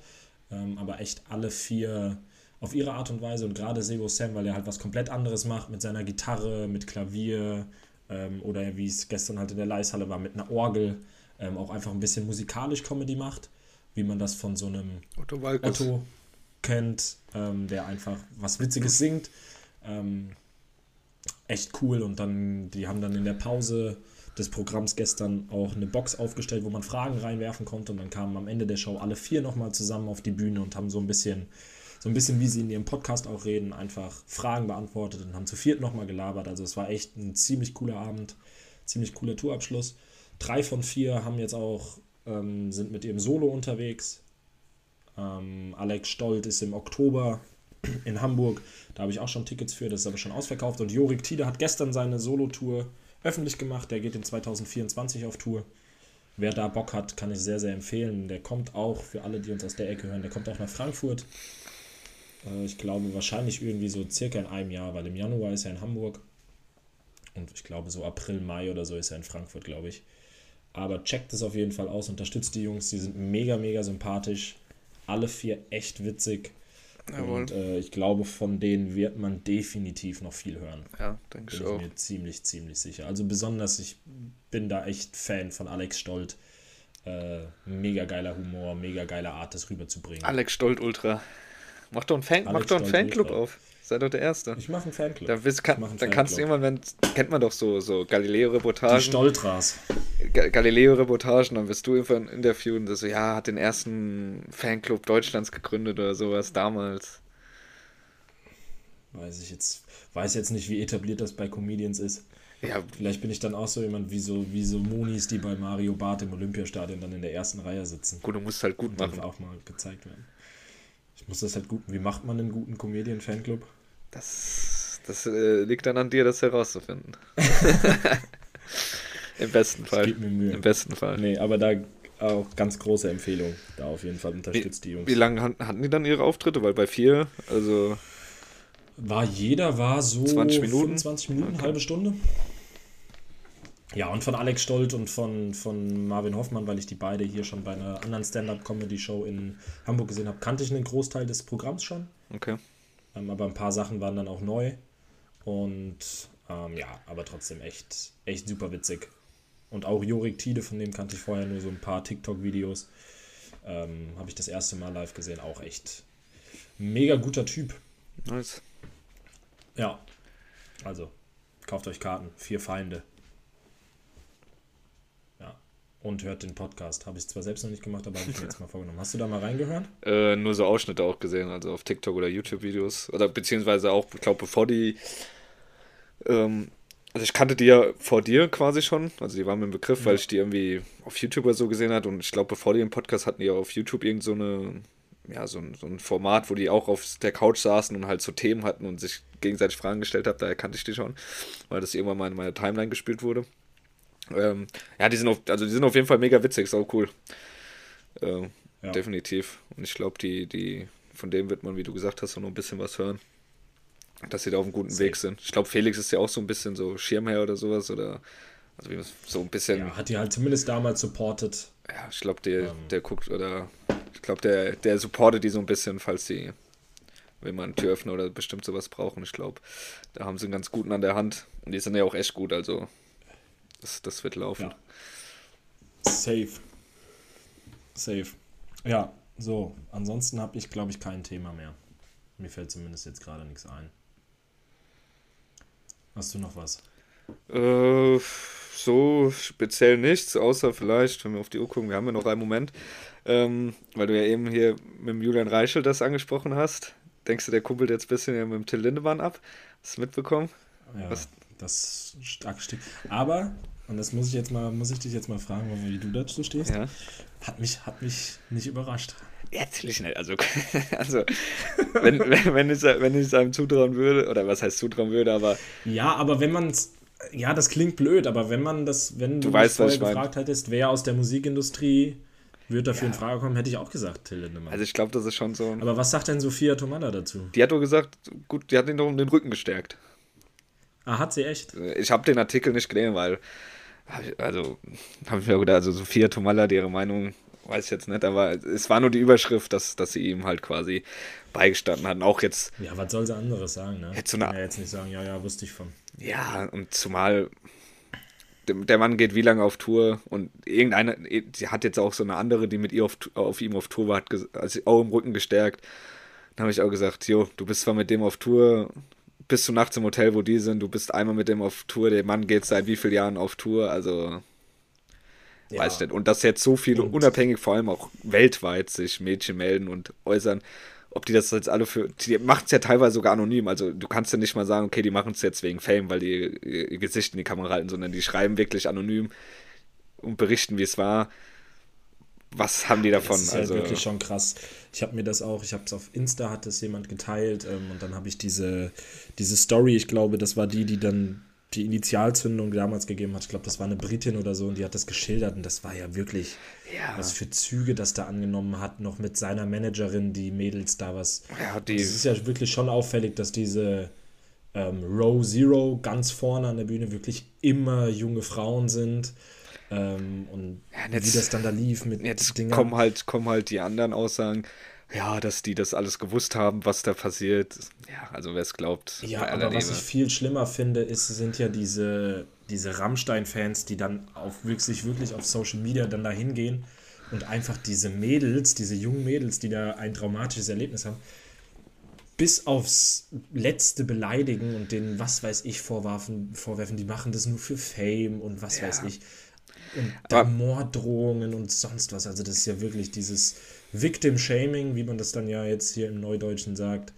Ähm, aber echt alle vier auf ihre Art und Weise und gerade Sebo Sam, weil er halt was komplett anderes macht mit seiner Gitarre, mit Klavier ähm, oder wie es gestern halt in der Leishalle war, mit einer Orgel. Ähm, auch einfach ein bisschen musikalisch Comedy macht, wie man das von so einem Otto, Otto kennt, ähm, der einfach was Witziges singt. echt cool und dann, die haben dann in der Pause des Programms gestern auch eine Box aufgestellt, wo man Fragen reinwerfen konnte und dann kamen am Ende der Show alle vier nochmal zusammen auf die Bühne und haben so ein bisschen, so ein bisschen wie sie in ihrem Podcast auch reden, einfach Fragen beantwortet und haben zu viert nochmal gelabert. Also es war echt ein ziemlich cooler Abend, ziemlich cooler Tourabschluss. Drei von vier haben jetzt auch, ähm, sind mit ihrem Solo unterwegs. Ähm, Alex Stolt ist im Oktober in Hamburg. Da habe ich auch schon Tickets für, das ist aber schon ausverkauft. Und Jorik Tiede hat gestern seine Solo-Tour öffentlich gemacht. Der geht in 2024 auf Tour. Wer da Bock hat, kann ich sehr, sehr empfehlen. Der kommt auch, für alle, die uns aus der Ecke hören, der kommt auch nach Frankfurt. Äh, ich glaube wahrscheinlich irgendwie so circa in einem Jahr, weil im Januar ist er in Hamburg. Und ich glaube so April, Mai oder so ist er in Frankfurt, glaube ich. Aber checkt es auf jeden Fall aus, unterstützt die Jungs, die sind mega, mega sympathisch. Alle vier echt witzig. Jawohl. Und äh, ich glaube, von denen wird man definitiv noch viel hören. Ja, denke ich auch. Bin ich mir ziemlich, ziemlich sicher. Also besonders, ich bin da echt Fan von Alex Stolt. Äh, mega geiler Humor, mega geiler Art, das rüberzubringen. Alex Stolt Ultra. Mach doch einen, Fan, mach doch einen Fanclub auf. Sei doch der Erste. Ich mache einen Fanclub. Da bist, kann, dann Fanclub. kannst du irgendwann, wenn, kennt man doch so, so Galileo-Reportagen. Die Stoltras. Galileo-Reportagen, dann wirst du irgendwann interviewen, das so, ja, hat den ersten Fanclub Deutschlands gegründet oder sowas damals. Weiß ich jetzt, weiß jetzt nicht, wie etabliert das bei Comedians ist. Ja. Vielleicht bin ich dann auch so jemand wie so, wie so Monis, die bei Mario Barth im Olympiastadion dann in der ersten Reihe sitzen. Gut, du musst halt gut machen. auch mal gezeigt werden. Ich muss das halt gut. Wie macht man einen guten Comedian-Fanclub? Das, das äh, liegt dann an dir, das herauszufinden. Im besten Fall. Gibt mir Mühe. Im besten Fall. Nee, aber da auch ganz große Empfehlung. Da auf jeden Fall unterstützt wie, die Jungs. Wie lange hatten die dann ihre Auftritte? Weil bei vier, also. War jeder war so 20 Minuten? 25 Minuten, okay. halbe Stunde. Ja, und von Alex Stolt und von, von Marvin Hoffmann, weil ich die beide hier schon bei einer anderen Stand-Up-Comedy-Show in Hamburg gesehen habe, kannte ich einen Großteil des Programms schon. Okay. Ähm, aber ein paar Sachen waren dann auch neu. Und ähm, ja, aber trotzdem echt, echt super witzig. Und auch Jorik Tide, von dem kannte ich vorher nur so ein paar TikTok-Videos. Ähm, Habe ich das erste Mal live gesehen. Auch echt mega guter Typ. Nice. Ja. Also, Kauft euch Karten. Vier Feinde. Und hört den Podcast. Habe ich zwar selbst noch nicht gemacht, aber habe ich mir jetzt mal vorgenommen. Hast du da mal reingehört? Äh, nur so Ausschnitte auch gesehen, also auf TikTok oder YouTube-Videos. Oder beziehungsweise auch, ich glaube, bevor die. Ähm, also ich kannte die ja vor dir quasi schon. Also die waren mir im Begriff, ja. weil ich die irgendwie auf YouTube oder so gesehen hatte. Und ich glaube, bevor die den Podcast hatten, die ja auf YouTube irgend so eine ja, so ein, so ein Format, wo die auch auf der Couch saßen und halt so Themen hatten und sich gegenseitig Fragen gestellt haben, daher kannte ich die schon, weil das irgendwann mal in meiner Timeline gespielt wurde. Ähm, ja, die sind auf, also die sind auf jeden Fall mega witzig, sau cool. Ähm, ja. Definitiv. Und ich glaube, die, die, von dem wird man, wie du gesagt hast, noch ein bisschen was hören. Dass sie da auf einem guten Sehr. Weg sind. Ich glaube, Felix ist ja auch so ein bisschen so Schirmherr oder sowas oder also so ein bisschen. Ja, hat die halt zumindest damals supported. Ja, ich glaube, der, ähm. der guckt oder ich glaube, der, der supportet die so ein bisschen, falls sie, wenn man Türöffner oder bestimmt sowas brauchen. Ich glaube, da haben sie einen ganz guten an der Hand. Und die sind ja auch echt gut, also das, das wird laufen. Ja. Safe. Safe. Ja, so. Ansonsten habe ich, glaube ich, kein Thema mehr. Mir fällt zumindest jetzt gerade nichts ein. Hast du noch was? Äh, so speziell nichts, außer vielleicht, wenn wir auf die Uhr gucken, wir haben ja noch einen Moment, ähm, weil du ja eben hier mit dem Julian Reichel das angesprochen hast. Denkst du, der kumpelt jetzt ein bisschen mit dem Till Lindemann ab? Hast du mitbekommen? Ja, Was? Das stark stimmt. Aber, und das muss ich jetzt mal, muss ich dich jetzt mal fragen, wie du dazu stehst, ja. hat, mich, hat mich nicht überrascht. Ja, natürlich nicht. Also, also wenn, wenn, wenn, ich, wenn ich es einem zutrauen würde, oder was heißt zutrauen würde, aber. Ja, aber wenn man es ja, das klingt blöd, aber wenn man das, wenn du, du weißt, mich vorher gefragt hättest, wer aus der Musikindustrie wird dafür ja. in Frage kommen, hätte ich auch gesagt, Till Lindemann. Also ich glaube, das ist schon so. Aber was sagt denn Sophia Tomada dazu? Die hat doch gesagt, gut, die hat ihn doch um den Rücken gestärkt. Ah, hat sie echt? Ich habe den Artikel nicht gelesen, weil, also, habe ich mir gedacht, also Sophia Tomalla, ihre Meinung weiß ich jetzt nicht, aber es war nur die Überschrift, dass, dass sie ihm halt quasi beigestanden hatten. Auch jetzt. Ja, was soll sie anderes sagen, ne? Jetzt so eine, ja jetzt nicht sagen, ja, ja, wusste ich von. Ja, und zumal der Mann geht wie lange auf Tour und irgendeiner, sie hat jetzt auch so eine andere, die mit ihr auf, auf ihm auf Tour war, hat also auch im Rücken gestärkt. Dann habe ich auch gesagt, jo, du bist zwar mit dem auf Tour, bist du nachts im Hotel, wo die sind, du bist einmal mit dem auf Tour, der Mann geht seit wie vielen Jahren auf Tour, also ja. weiß ich nicht. Und dass jetzt so viele, und unabhängig vor allem auch weltweit, sich Mädchen melden und äußern, ob die das jetzt alle für. Die machen es ja teilweise sogar anonym. Also du kannst ja nicht mal sagen, okay, die machen es jetzt wegen Fame, weil die ihr Gesicht in die Kamera halten, sondern die schreiben wirklich anonym und berichten, wie es war. Was haben die davon? Das ist also halt wirklich schon krass. Ich habe mir das auch, ich habe es auf Insta, hat das jemand geteilt ähm, und dann habe ich diese, diese Story, ich glaube, das war die, die dann die Initialzündung damals gegeben hat. Ich glaube, das war eine Britin oder so und die hat das geschildert und das war ja wirklich, ja. was für Züge das da angenommen hat, noch mit seiner Managerin, die Mädels da was. Ja, die. Es ist ja wirklich schon auffällig, dass diese ähm, Row Zero ganz vorne an der Bühne wirklich immer junge Frauen sind. Ähm, und ja, jetzt, wie das dann da lief mit jetzt Dingen. Kommen halt, kommen halt die anderen Aussagen ja, dass die das alles gewusst haben, was da passiert. Ja, also wer es glaubt. Ja, aber was ich viel schlimmer finde, ist, sind ja diese, diese Rammstein-Fans, die dann auf wirklich, wirklich auf Social Media dann da hingehen und einfach diese Mädels, diese jungen Mädels, die da ein traumatisches Erlebnis haben, bis aufs Letzte beleidigen und denen, was weiß ich, vorwerfen, vorwerfen, die machen das nur für Fame und was ja. weiß ich. Und Morddrohungen und sonst was. Also das ist ja wirklich dieses Victim Shaming, wie man das dann ja jetzt hier im Neudeutschen sagt.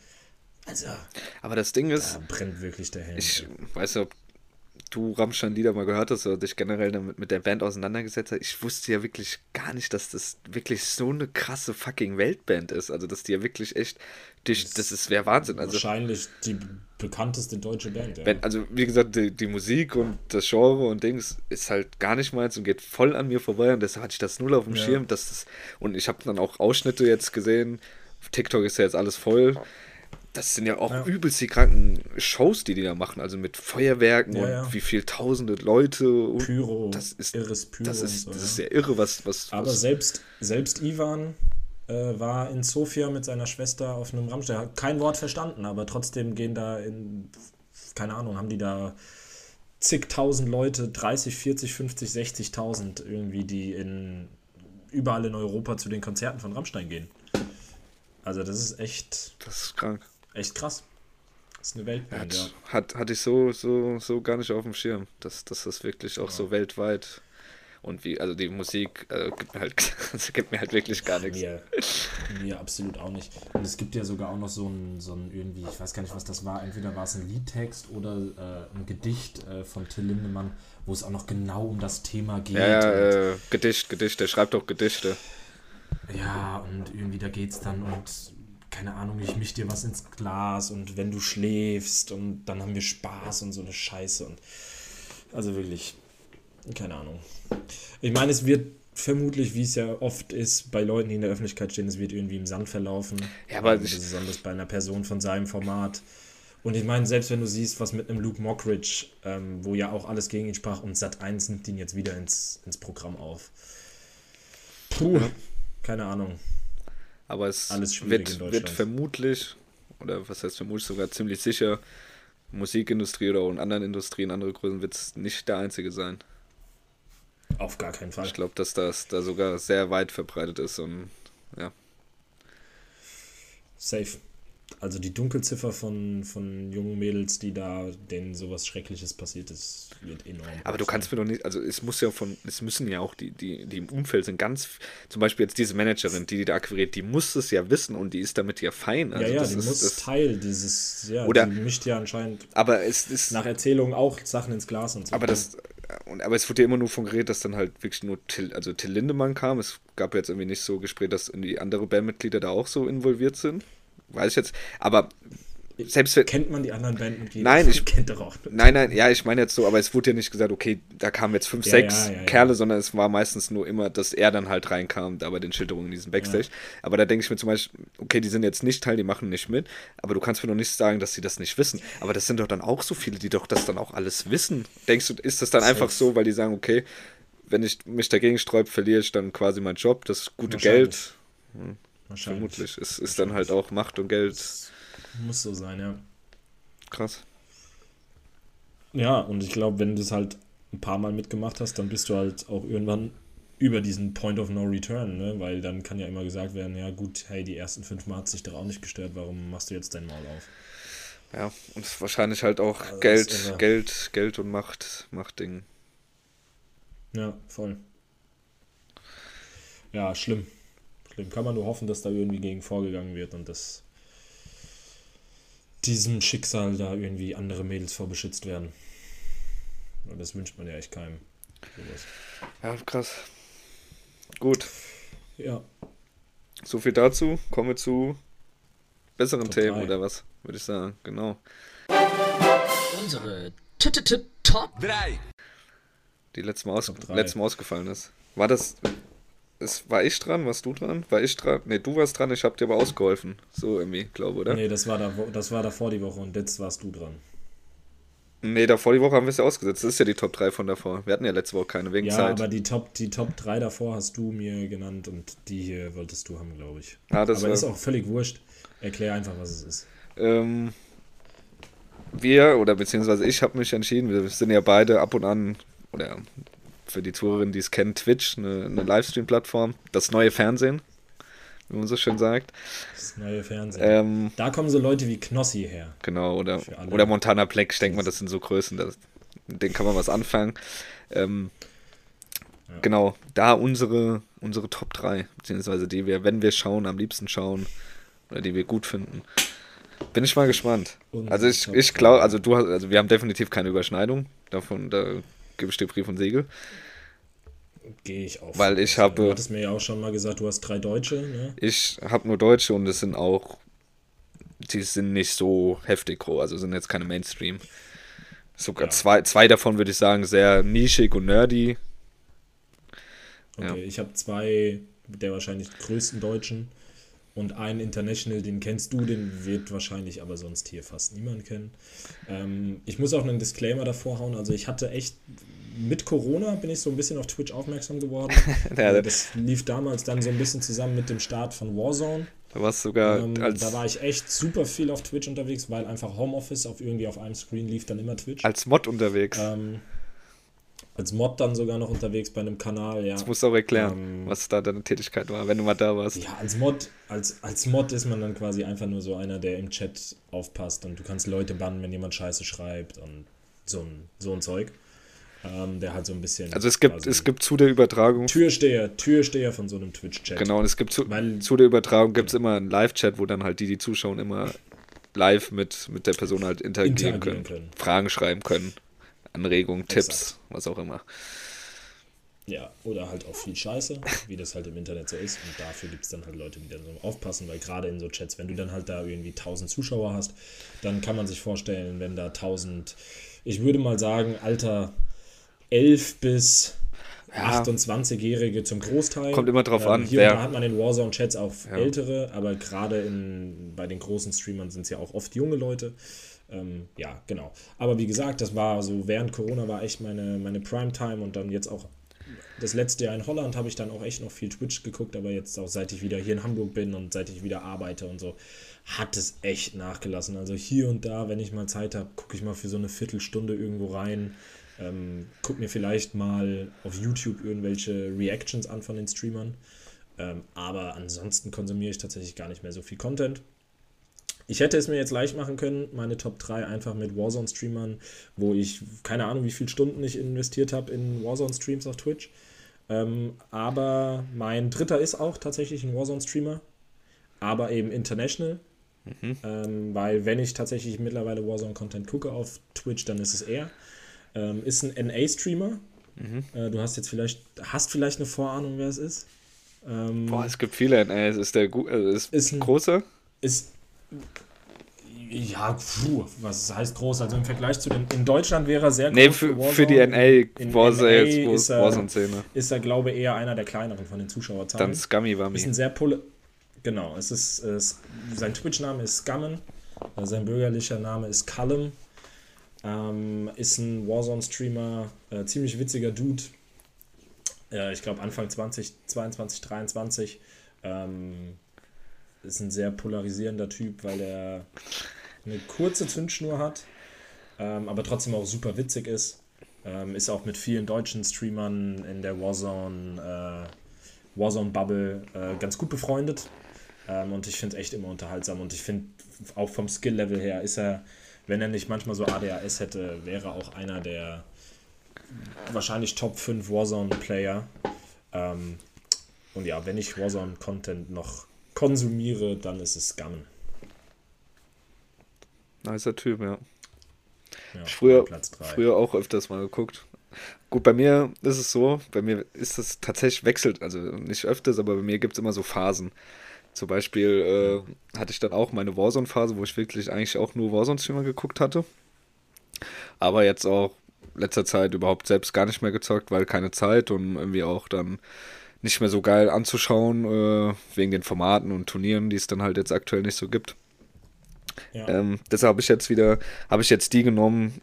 Also, aber das Ding ist, da brennt wirklich der Helm. Ich weiß nicht, ob du Rammstein-Lieder mal gehört hast oder dich generell damit mit der Band auseinandergesetzt hast. Ich wusste ja wirklich gar nicht, dass das wirklich so eine krasse fucking Weltband ist. Also, dass die ja wirklich echt das, das ist wäre Wahnsinn. Also, wahrscheinlich die bekannteste deutsche Band. Ja. Wenn, also wie gesagt, die, die, Musik und das Genre und Dings ist halt gar nicht meins und geht voll an mir vorbei und deshalb hatte ich das null auf dem ja. Schirm. Dass das, und ich habe dann auch Ausschnitte jetzt gesehen. TikTok ist ja jetzt alles voll. Das sind ja auch ja. übelst die kranken Shows, die die da machen, also mit Feuerwerken ja, und wie viel tausende Leute. Pyro, das ist irres Pyro. Das ist, so, das ist sehr irre, was. was Aber was selbst, selbst Ivan äh, war in Sofia mit seiner Schwester auf einem Rammstein. Hat kein Wort verstanden, aber trotzdem gehen da in, keine Ahnung, haben die da zigtausend Leute, 30, 40, 50, 60.000 irgendwie, die in überall in Europa zu den Konzerten von Rammstein gehen. Also das ist echt. Das ist krank. Echt krass. Das ist eine Weltband, hat, ja. Hat, hatte ich so, so, so gar nicht auf dem Schirm, dass, dass das wirklich auch ja. so weltweit und wie, also die Musik äh, gibt, mir halt, also gibt mir halt wirklich gar nichts. Mir, mir absolut auch nicht. Und es gibt ja sogar auch noch so ein, so ein irgendwie, ich weiß gar nicht, was das war, entweder war es ein Liedtext oder äh, ein Gedicht äh, von Till Lindemann, wo es auch noch genau um das Thema geht. Ja, äh, Gedicht, Gedicht, der schreibt auch Gedichte. Ja, und irgendwie da geht es dann und keine Ahnung, ich misch dir was ins Glas und wenn du schläfst und dann haben wir Spaß und so eine Scheiße und also wirklich, keine Ahnung. Ich meine, es wird vermutlich, wie es ja oft ist, bei Leuten, die in der Öffentlichkeit stehen, es wird irgendwie im Sand verlaufen. Ja, aber besonders bei einer Person von seinem Format. Und ich meine, selbst wenn du siehst, was mit einem Luke Mockridge, ähm, wo ja auch alles gegen ihn sprach, und Sat 1 nimmt ihn jetzt wieder ins, ins Programm auf. Puh, keine Ahnung. Aber es wird, wird vermutlich, oder was heißt vermutlich sogar ziemlich sicher, Musikindustrie oder auch in anderen Industrien, andere Größen, wird es nicht der einzige sein. Auf gar keinen Fall. Ich glaube, dass das da sogar sehr weit verbreitet ist und ja. Safe. Also die Dunkelziffer von, von jungen Mädels, die da, denen sowas Schreckliches passiert ist, wird enorm. Aber du kannst mir doch nicht, also es muss ja von, es müssen ja auch die, die, die im Umfeld sind ganz, zum Beispiel jetzt diese Managerin, die die da akquiriert, die muss es ja wissen und die ist damit ja fein. Also ja, ja, die ist, muss das, Teil dieses, ja, oder, die mischt ja anscheinend aber es ist, nach Erzählung auch Sachen ins Glas und so. Aber das, und, aber es wurde ja immer nur von geredet, dass dann halt wirklich nur Till, also Till Lindemann kam. Es gab jetzt irgendwie nicht so Gespräch, dass die andere Bandmitglieder da auch so involviert sind. Weiß ich jetzt. Aber selbst wenn, Kennt man die anderen Bandmitglieder? Nein, ich kennt doch auch. Nein, nein, ja, ich meine jetzt so, aber es wurde ja nicht gesagt, okay, da kamen jetzt fünf, ja, sechs ja, ja, Kerle, sondern es war meistens nur immer, dass er dann halt reinkam, da bei den Schilderungen in diesem Backstage. Aber da denke ich mir zum Beispiel, okay, die sind jetzt nicht Teil, die machen nicht mit, aber du kannst mir doch nicht sagen, dass sie das nicht wissen. Aber das sind doch dann auch so viele, die doch das dann auch alles wissen. Denkst du, ist das dann das einfach so, weil die sagen, okay, wenn ich mich dagegen sträube, verliere ich dann quasi meinen Job, das gute Geld. Hm, vermutlich. Es ist dann halt auch Macht und Geld. Das muss so sein, ja. Krass. Ja, und ich glaube, wenn du es halt ein paar Mal mitgemacht hast, dann bist du halt auch irgendwann über diesen Point of No Return, ne? weil dann kann ja immer gesagt werden, ja gut, hey, die ersten fünf Mal hat sich doch auch nicht gestört, warum machst du jetzt dein Maul auf? Ja, und wahrscheinlich halt auch also Geld, Geld, Geld und Macht, Machtding. Ja, voll. Ja, schlimm. Schlimm. Kann man nur hoffen, dass da irgendwie gegen vorgegangen wird und das diesem Schicksal da irgendwie andere Mädels vorbeschützt werden. Und das wünscht man ja echt keinem. Sowas. Ja, krass. Gut. Ja. So viel dazu. Kommen wir zu besseren Top Themen 3. oder was, würde ich sagen. Genau. Unsere Top 3. Die letztes Mal, aus letztes Mal ausgefallen ist. War das es, war ich dran? Warst du dran? War ich dran? Ne, du warst dran, ich hab dir aber ausgeholfen. So irgendwie, glaube oder? Nee, das war, da, das war davor die Woche und jetzt warst du dran. Nee, davor die Woche haben wir es ja ausgesetzt. Das ist ja die Top 3 von davor. Wir hatten ja letzte Woche keine wegen ja, Zeit. Ja, aber die Top, die Top 3 davor hast du mir genannt und die hier wolltest du haben, glaube ich. Ah, das aber war... ist auch völlig wurscht. Erklär einfach, was es ist. Ähm, wir, oder beziehungsweise ich, habe mich entschieden, wir sind ja beide ab und an, oder für die Zuhörerinnen, die es kennen, Twitch, eine, eine Livestream-Plattform, das neue Fernsehen, wie man so schön sagt. Das neue Fernsehen. Ähm, da kommen so Leute wie Knossi her. Genau, oder, oder Montana Black, ich denke mal, das sind so Größen, das, mit denen kann man was anfangen. Ähm, ja. Genau, da unsere, unsere Top 3, beziehungsweise die wir, wenn wir schauen, am liebsten schauen, oder die wir gut finden. Bin ich mal gespannt. Unsere also ich, ich glaube, also du hast, also wir haben definitiv keine Überschneidung. Davon, da gebe ich dir Brief und Segel. Gehe ich auf. Weil ich habe. Du hattest mir ja auch schon mal gesagt, du hast drei Deutsche. Ne? Ich habe nur Deutsche und es sind auch. Die sind nicht so heftig groß, also sind jetzt keine Mainstream. Sogar ja. zwei, zwei davon würde ich sagen, sehr nischig und nerdy. Okay, ja. ich habe zwei der wahrscheinlich größten Deutschen und einen International, den kennst du, den wird wahrscheinlich aber sonst hier fast niemand kennen. Ähm, ich muss auch einen Disclaimer davor hauen. Also ich hatte echt, mit Corona bin ich so ein bisschen auf Twitch aufmerksam geworden. ja, das lief damals dann so ein bisschen zusammen mit dem Start von Warzone. Da warst sogar ähm, Da war ich echt super viel auf Twitch unterwegs, weil einfach Homeoffice auf irgendwie auf einem Screen lief dann immer Twitch. Als Mod unterwegs. Ähm, als Mod dann sogar noch unterwegs bei einem Kanal, ja. Das musst du auch erklären, ähm, was da deine Tätigkeit war, wenn du mal da warst. Ja, als Mod, als, als Mod ist man dann quasi einfach nur so einer, der im Chat aufpasst und du kannst Leute bannen, wenn jemand Scheiße schreibt und so ein, so ein Zeug. Ähm, der halt so ein bisschen. Also es gibt, es gibt zu der Übertragung. Türsteher, Türsteher von so einem Twitch-Chat. Genau, und es gibt zu, Weil, zu der Übertragung gibt es immer einen Live-Chat, wo dann halt die, die zuschauen, immer live mit, mit der Person halt interagieren, interagieren können, können, Fragen schreiben können. Anregungen, Tipps, was auch immer. Ja, oder halt auch viel Scheiße, wie das halt im Internet so ist. Und dafür gibt es dann halt Leute, die dann so aufpassen, weil gerade in so Chats, wenn du dann halt da irgendwie 1000 Zuschauer hast, dann kann man sich vorstellen, wenn da 1000, ich würde mal sagen, Alter 11 bis ja. 28-Jährige zum Großteil. Kommt immer drauf ähm, an. Hier wer... hat man in Warzone-Chats auch ja. ältere, aber gerade bei den großen Streamern sind es ja auch oft junge Leute. Ähm, ja, genau. Aber wie gesagt, das war so während Corona war echt meine, meine Primetime und dann jetzt auch das letzte Jahr in Holland habe ich dann auch echt noch viel Twitch geguckt, aber jetzt auch seit ich wieder hier in Hamburg bin und seit ich wieder arbeite und so, hat es echt nachgelassen. Also hier und da, wenn ich mal Zeit habe, gucke ich mal für so eine Viertelstunde irgendwo rein, ähm, gucke mir vielleicht mal auf YouTube irgendwelche Reactions an von den Streamern. Ähm, aber ansonsten konsumiere ich tatsächlich gar nicht mehr so viel Content. Ich hätte es mir jetzt leicht machen können, meine Top 3 einfach mit Warzone-Streamern, wo ich keine Ahnung, wie viele Stunden ich investiert habe in Warzone-Streams auf Twitch. Ähm, aber mein dritter ist auch tatsächlich ein Warzone-Streamer, aber eben international. Mhm. Ähm, weil wenn ich tatsächlich mittlerweile Warzone-Content gucke auf Twitch, dann ist es er. Ähm, ist ein NA-Streamer. Mhm. Äh, du hast jetzt vielleicht, hast vielleicht eine Vorahnung, wer es ist? Ähm, Boah, es gibt viele NAs. Ist der äh, ist, ist ein großer? Ist ja, puh, was heißt groß? Also im Vergleich zu den. In Deutschland wäre er sehr groß. Nee, für, für, die NA Warzone-Szene. Ist er, glaube ich, eher einer der kleineren von den Zuschauerzahlen. Dann Scummy war mir. Ist ein sehr pole Genau, es ist, es, sein Twitch-Name ist Scummen. Äh, sein bürgerlicher Name ist Callum. Ähm, ist ein Warzone-Streamer, äh, ziemlich witziger Dude. Äh, ich glaube Anfang 2022, 23. Ähm, ist ein sehr polarisierender Typ, weil er eine kurze Zündschnur hat, ähm, aber trotzdem auch super witzig ist. Ähm, ist auch mit vielen deutschen Streamern in der Warzone, äh, Warzone Bubble äh, ganz gut befreundet. Ähm, und ich finde es echt immer unterhaltsam. Und ich finde auch vom Skill-Level her ist er, wenn er nicht manchmal so ADHS hätte, wäre auch einer der wahrscheinlich Top 5 Warzone-Player. Ähm, und ja, wenn ich Warzone-Content noch konsumiere, dann ist es Gammon. Nicer Typ, ja. ja früher, früher auch öfters mal geguckt. Gut, bei mir ist es so, bei mir ist es tatsächlich wechselt, also nicht öfters, aber bei mir gibt es immer so Phasen. Zum Beispiel äh, hatte ich dann auch meine Warzone-Phase, wo ich wirklich eigentlich auch nur Warzone-Streamer geguckt hatte. Aber jetzt auch letzter Zeit überhaupt selbst gar nicht mehr gezockt, weil keine Zeit und irgendwie auch dann nicht mehr so geil anzuschauen, äh, wegen den Formaten und Turnieren, die es dann halt jetzt aktuell nicht so gibt. Ja. Ähm, deshalb habe ich jetzt wieder, habe ich jetzt die genommen,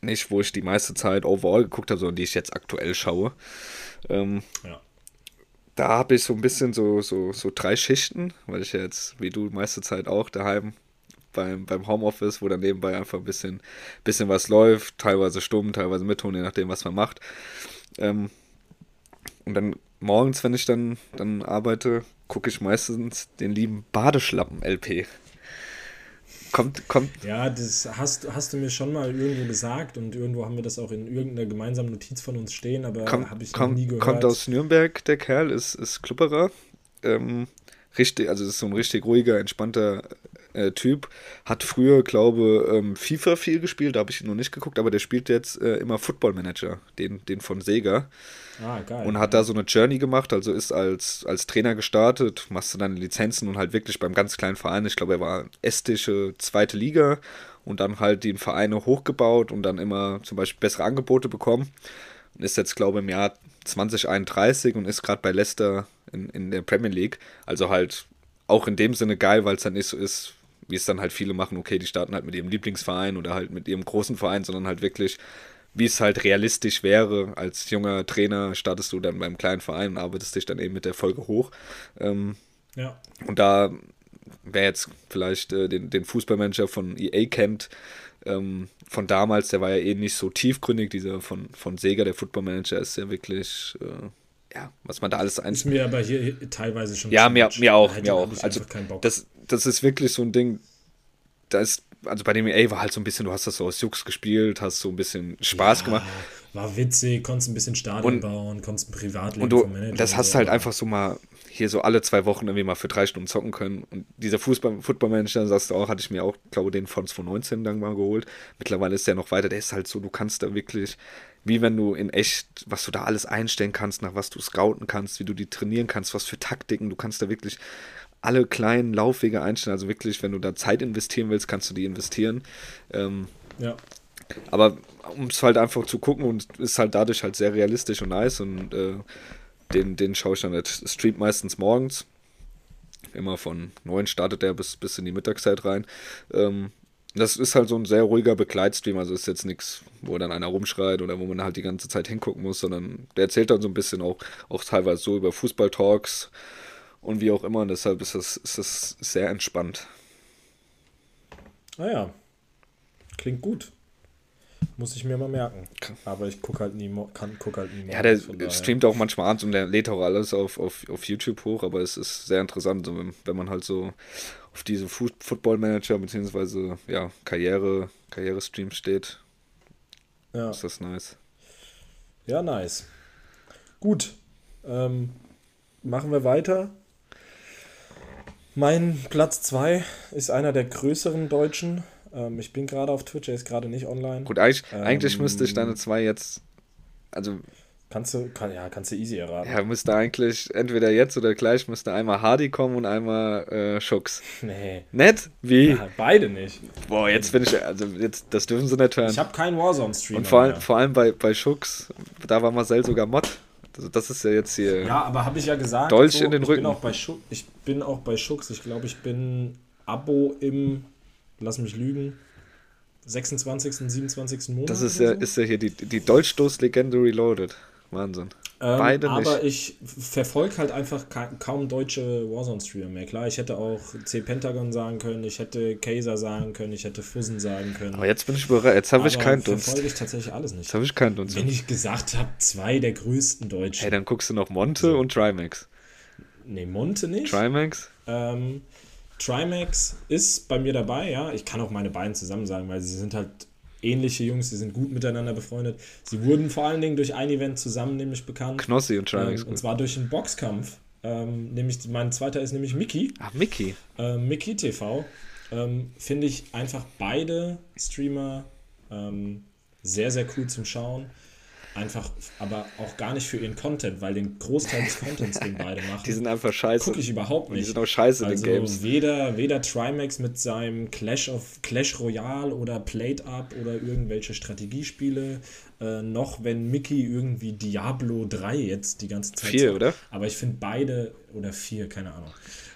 nicht wo ich die meiste Zeit overall geguckt habe, sondern die ich jetzt aktuell schaue. Ähm, ja. Da habe ich so ein bisschen so, so, so drei Schichten, weil ich jetzt, wie du, meiste Zeit auch daheim beim, beim Homeoffice, wo dann nebenbei einfach ein bisschen, bisschen was läuft, teilweise stumm, teilweise mit je nachdem, was man macht. Ähm, und dann morgens, wenn ich dann, dann arbeite, gucke ich meistens den lieben Badeschlappen-LP. Kommt, kommt. Ja, das hast, hast du mir schon mal irgendwo gesagt und irgendwo haben wir das auch in irgendeiner gemeinsamen Notiz von uns stehen, aber habe ich kommt, nie gehört. Kommt aus Nürnberg, der Kerl, ist, ist Klubberer. Ähm, richtig, also ist so ein richtig ruhiger, entspannter äh, Typ. Hat früher, glaube ähm, FIFA viel gespielt, da habe ich ihn noch nicht geguckt, aber der spielt jetzt äh, immer Football Manager, den, den von Sega. Ah, geil. Und hat da so eine Journey gemacht, also ist als, als Trainer gestartet, machst du deine Lizenzen und halt wirklich beim ganz kleinen Verein, ich glaube, er war estische zweite Liga und dann halt die Vereine hochgebaut und dann immer zum Beispiel bessere Angebote bekommen. Und ist jetzt, glaube ich, im Jahr 2031 und ist gerade bei Leicester in, in der Premier League. Also halt auch in dem Sinne geil, weil es dann nicht so ist, wie es dann halt viele machen, okay, die starten halt mit ihrem Lieblingsverein oder halt mit ihrem großen Verein, sondern halt wirklich wie es halt realistisch wäre. Als junger Trainer startest du dann beim kleinen Verein und arbeitest dich dann eben mit der Folge hoch. Ähm, ja. Und da wer jetzt vielleicht äh, den, den Fußballmanager von EA kennt, ähm, von damals, der war ja eh nicht so tiefgründig, dieser von, von Sega, der Footballmanager, ist ja wirklich, äh, ja, was man da alles ein. Ist mir aber hier teilweise schon. Ja, mir, mir auch, mir auch. Also, das, das ist wirklich so ein Ding, da ist, also bei dem EA war halt so ein bisschen, du hast das so aus Jux gespielt, hast so ein bisschen Spaß ja, gemacht. War witzig, konntest ein bisschen Stadion und, bauen, konntest ein Privatleben und du, Das hast du halt einfach so mal hier so alle zwei Wochen irgendwie mal für drei Stunden zocken können. Und dieser Fußball, Football-Manager, sagst du auch, hatte ich mir auch, glaube den von 2019 dann mal geholt. Mittlerweile ist der noch weiter. Der ist halt so, du kannst da wirklich, wie wenn du in echt, was du da alles einstellen kannst, nach was du scouten kannst, wie du die trainieren kannst, was für Taktiken, du kannst da wirklich alle kleinen Laufwege einstellen. Also wirklich, wenn du da Zeit investieren willst, kannst du die investieren. Ähm, ja. Aber um es halt einfach zu gucken und ist halt dadurch halt sehr realistisch und nice und äh, den, den schaue ich dann nicht. Streamt meistens morgens. Immer von 9 startet der bis, bis in die Mittagszeit rein. Ähm, das ist halt so ein sehr ruhiger Begleitstream, also ist jetzt nichts, wo dann einer rumschreit oder wo man halt die ganze Zeit hingucken muss, sondern der erzählt dann so ein bisschen auch, auch teilweise so über Fußball-Talks und wie auch immer. Und deshalb ist das, ist das sehr entspannt. Naja, ah klingt gut. Muss ich mir mal merken. Aber ich gucke halt nie, kann, guck halt nie Ja, der streamt auch manchmal abends und der lädt auch alles auf, auf, auf YouTube hoch, aber es ist sehr interessant, wenn, wenn man halt so auf diese Football-Manager bzw. ja, Karriere, Karriere-Streams steht. Ja. Ist das nice. Ja, nice. Gut. Ähm, machen wir weiter. Mein Platz 2 ist einer der größeren Deutschen. Ähm, ich bin gerade auf Twitch, er ist gerade nicht online. Gut, eigentlich, ähm, eigentlich müsste ich deine zwei jetzt. Also. Kannst du, kann, ja, kannst du easy erraten. Ja, müsste eigentlich entweder jetzt oder gleich müsste einmal Hardy kommen und einmal äh, Schux. Nee. Nett? Wie? Ja, beide nicht. Boah, jetzt bin ich, also jetzt, das dürfen sie nicht hören. Ich habe keinen Warzone-Stream. Und vor, allem, vor allem bei, bei Schux, da war Marcel sogar Mod. Also das ist ja jetzt hier. Ja, aber habe ich ja gesagt. Dolch so, in den ich Rücken. Bin auch bei Schux, ich bin auch bei Schux. Ich glaube, ich bin Abo im, lass mich lügen, 26., 27. Monat. Das ist ja, so. ist ja hier die, die Dolchstoß-Legende Reloaded. Wahnsinn. Ähm, Beide nicht. Aber ich verfolge halt einfach ka kaum deutsche Warzone-Streamer mehr. Klar, ich hätte auch C-Pentagon sagen können, ich hätte Kaiser sagen können, ich hätte Fussen sagen können. Aber jetzt bin ich bereit, jetzt habe ich keinen Dunst. verfolge ich tatsächlich alles nicht. Jetzt habe ich keinen Dunst. Wenn ich gesagt habe, zwei der größten Deutschen. Hey, dann guckst du noch Monte so. und Trimax. Nee, Monte nicht. Trimax? Ähm, Trimax ist bei mir dabei, ja. Ich kann auch meine beiden zusammen sagen, weil sie sind halt ähnliche Jungs, sie sind gut miteinander befreundet. Sie wurden vor allen Dingen durch ein Event zusammen nämlich bekannt. Knossi und Trimax. Ähm, und zwar durch einen Boxkampf. Ähm, nämlich, mein zweiter ist nämlich Mickey. Ach, Mickey. Ähm, Mickey TV. Ähm, Finde ich einfach beide Streamer ähm, sehr, sehr cool zum Schauen einfach, aber auch gar nicht für ihren Content, weil den Großteil des Contents, den beide machen, die sind einfach scheiße. Gucke ich überhaupt nicht. Die sind auch scheiße also in den Games. Weder, weder Trimax mit seinem Clash of Clash Royale oder Plate Up oder irgendwelche Strategiespiele, äh, noch wenn Mickey irgendwie Diablo 3 jetzt die ganze Zeit. Vier, oder? Aber ich finde beide, oder vier, keine Ahnung.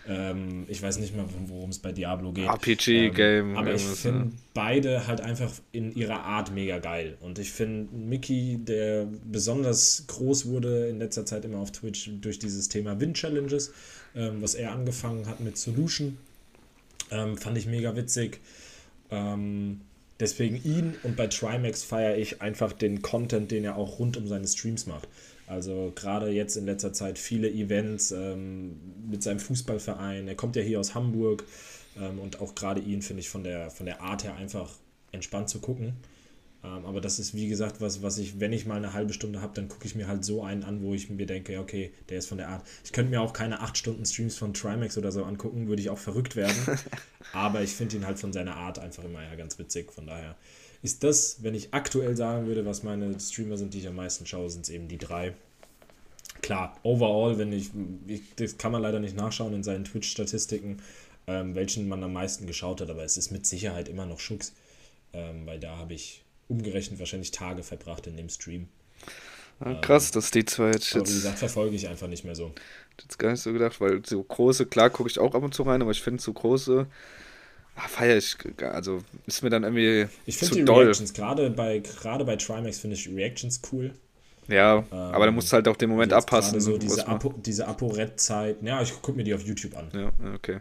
Ähm, ich weiß nicht mal, worum es bei Diablo geht. RPG-Game. Ähm, aber ich finde beide halt einfach in ihrer Art mega geil. Und ich finde Mickey, der besonders groß wurde in letzter Zeit immer auf Twitch durch dieses Thema Win-Challenges, ähm, was er angefangen hat mit Solution, ähm, fand ich mega witzig. Ähm, deswegen ihn und bei Trimax feiere ich einfach den Content, den er auch rund um seine Streams macht. Also gerade jetzt in letzter Zeit viele Events ähm, mit seinem Fußballverein. Er kommt ja hier aus Hamburg ähm, und auch gerade ihn finde ich von der, von der Art her einfach entspannt zu gucken. Ähm, aber das ist wie gesagt was, was ich, wenn ich mal eine halbe Stunde habe, dann gucke ich mir halt so einen an, wo ich mir denke, okay, der ist von der Art. Ich könnte mir auch keine 8 Stunden Streams von Trimax oder so angucken, würde ich auch verrückt werden. aber ich finde ihn halt von seiner Art einfach immer ja ganz witzig. Von daher ist das, wenn ich aktuell sagen würde, was meine Streamer sind, die ich am meisten schaue, sind es eben die drei. Klar, overall, wenn ich, ich, das kann man leider nicht nachschauen in seinen Twitch-Statistiken, ähm, welchen man am meisten geschaut hat, aber es ist mit Sicherheit immer noch Schux, ähm, weil da habe ich umgerechnet wahrscheinlich Tage verbracht in dem Stream. Ja, krass, ähm, dass die zwei jetzt. Aber wie gesagt, verfolge ich einfach nicht mehr so. Jetzt gar nicht so gedacht, weil so große, klar gucke ich auch ab und zu rein, aber ich finde so große Ach, feier ich, also ist mir dann irgendwie Ich finde die doll. Reactions, gerade bei, gerade bei Trimax finde ich Reactions cool. Ja, ähm, aber da musst du halt auch den Moment abpassen. So diese, Apo, diese ApoRed-Zeit, ja, ich gucke mir die auf YouTube an. Ja, okay.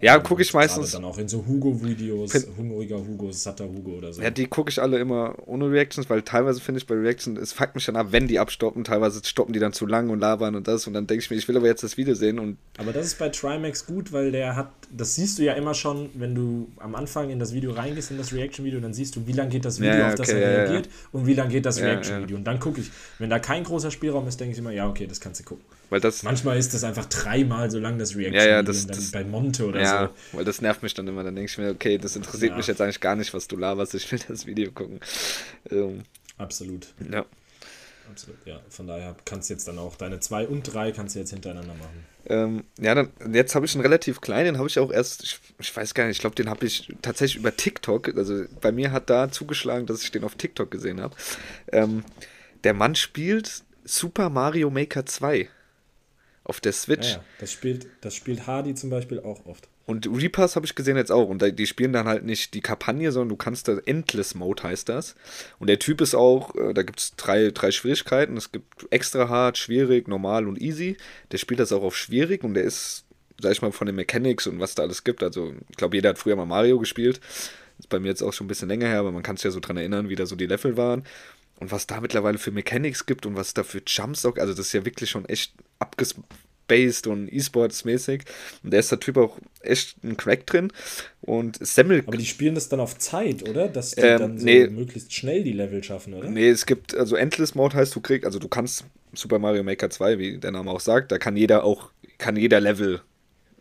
Ja, gucke ich meistens. Dann auch in so Hugo-Videos, hungriger Hugo, satter Hugo oder so. Ja, die gucke ich alle immer ohne Reactions, weil teilweise finde ich bei Reactions, es fuckt mich dann ab, wenn die abstoppen. Teilweise stoppen die dann zu lang und labern und das. Und dann denke ich mir, ich will aber jetzt das Video sehen. Und aber das ist bei Trimax gut, weil der hat, das siehst du ja immer schon, wenn du am Anfang in das Video reingehst, in das Reaction-Video, dann siehst du, wie lange geht das Video, ja, auf das er reagiert ja, und wie lange geht das Reaction-Video. Und dann gucke ich, wenn da kein großer Spielraum ist, denke ich immer, ja, okay, das kannst du gucken. Weil das, Manchmal ist das einfach dreimal so lang, das Reaction. Ja, ja, das, das bei Monte oder ja, so. weil das nervt mich dann immer. Dann denke ich mir, okay, das interessiert ja. mich jetzt eigentlich gar nicht, was du laberst. Ich will das Video gucken. Ähm, Absolut. Ja. Absolut, ja. Von daher kannst du jetzt dann auch deine zwei und drei kannst du jetzt hintereinander machen. Ähm, ja, dann, jetzt habe ich einen relativ kleinen, den habe ich auch erst, ich, ich, weiß gar nicht, ich glaube, den habe ich tatsächlich über TikTok, also bei mir hat da zugeschlagen, dass ich den auf TikTok gesehen habe. Ähm, der Mann spielt Super Mario Maker 2 auf der Switch. Ja. Das, spielt, das spielt Hardy zum Beispiel auch oft. Und Reapers habe ich gesehen jetzt auch. Und die spielen dann halt nicht die Kampagne, sondern du kannst da Endless Mode heißt das. Und der Typ ist auch, äh, da gibt es drei, drei Schwierigkeiten. Es gibt extra hart, schwierig, normal und easy. Der spielt das auch auf schwierig und der ist, sag ich mal, von den Mechanics und was da alles gibt. Also, ich glaube, jeder hat früher mal Mario gespielt. ist bei mir jetzt auch schon ein bisschen länger her, aber man kann sich ja so dran erinnern, wie da so die Level waren. Und was da mittlerweile für Mechanics gibt und was da für Jumps auch, also das ist ja wirklich schon echt abgespaced und E-Sports-mäßig. Und der ist der Typ auch echt ein Crack drin. Und Semmel. Aber die spielen das dann auf Zeit, oder? Dass die ähm, dann so nee, möglichst schnell die Level schaffen, oder? Nee, es gibt, also Endless Mode heißt, du kriegst, also du kannst Super Mario Maker 2, wie der Name auch sagt, da kann jeder auch, kann jeder Level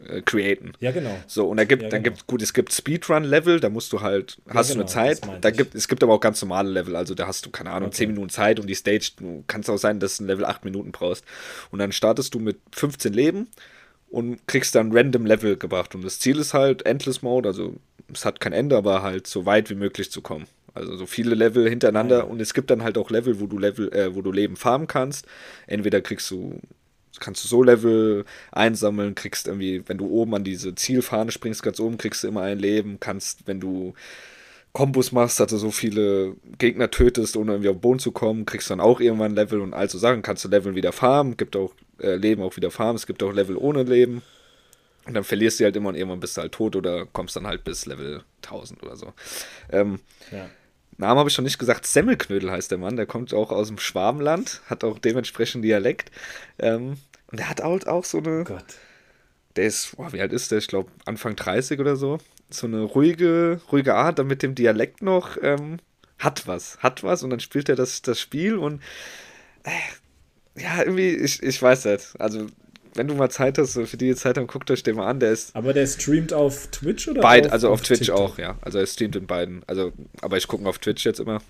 äh, createn. Ja, genau. So, und da gibt, ja, dann genau. gibt, gut, es gibt Speedrun-Level, da musst du halt, hast ja, genau, du eine genau, Zeit, da gibt, es gibt aber auch ganz normale Level, also da hast du, keine Ahnung, okay. 10 Minuten Zeit und die Stage, du kannst auch sein, dass du ein Level 8 Minuten brauchst. Und dann startest du mit 15 Leben und kriegst dann random Level gebracht. Und das Ziel ist halt Endless Mode, also es hat kein Ende, aber halt so weit wie möglich zu kommen. Also so viele Level hintereinander ja. und es gibt dann halt auch Level, wo du Level, äh, wo du Leben farmen kannst. Entweder kriegst du kannst du so Level einsammeln, kriegst irgendwie, wenn du oben an diese Zielfahne springst, ganz oben kriegst du immer ein Leben, kannst, wenn du Kombos machst, also so viele Gegner tötest, ohne irgendwie auf den Boden zu kommen, kriegst du dann auch irgendwann Level und also Sachen kannst du Level wieder farmen, gibt auch äh, Leben auch wieder farmen, es gibt auch Level ohne Leben. Und dann verlierst du halt immer und irgendwann bist du halt tot oder kommst dann halt bis Level 1000 oder so. Ähm, ja. Namen habe ich schon nicht gesagt. Semmelknödel heißt der Mann. Der kommt auch aus dem Schwabenland, hat auch dementsprechend Dialekt. Ähm, und der hat halt auch so eine. Oh Gott. Der ist, boah, wie alt ist der? Ich glaube, Anfang 30 oder so. So eine ruhige, ruhige Art, dann mit dem Dialekt noch. Ähm, hat was, hat was. Und dann spielt er das, das Spiel und. Äh, ja, irgendwie, ich, ich weiß nicht. Also, wenn du mal Zeit hast, für die Zeit haben, guckt euch den mal an. Der ist. Aber der streamt auf Twitch oder? Beid, auf, also auf, auf Twitch TikTok? auch, ja. Also er streamt in beiden. Also, aber ich gucke auf Twitch jetzt immer.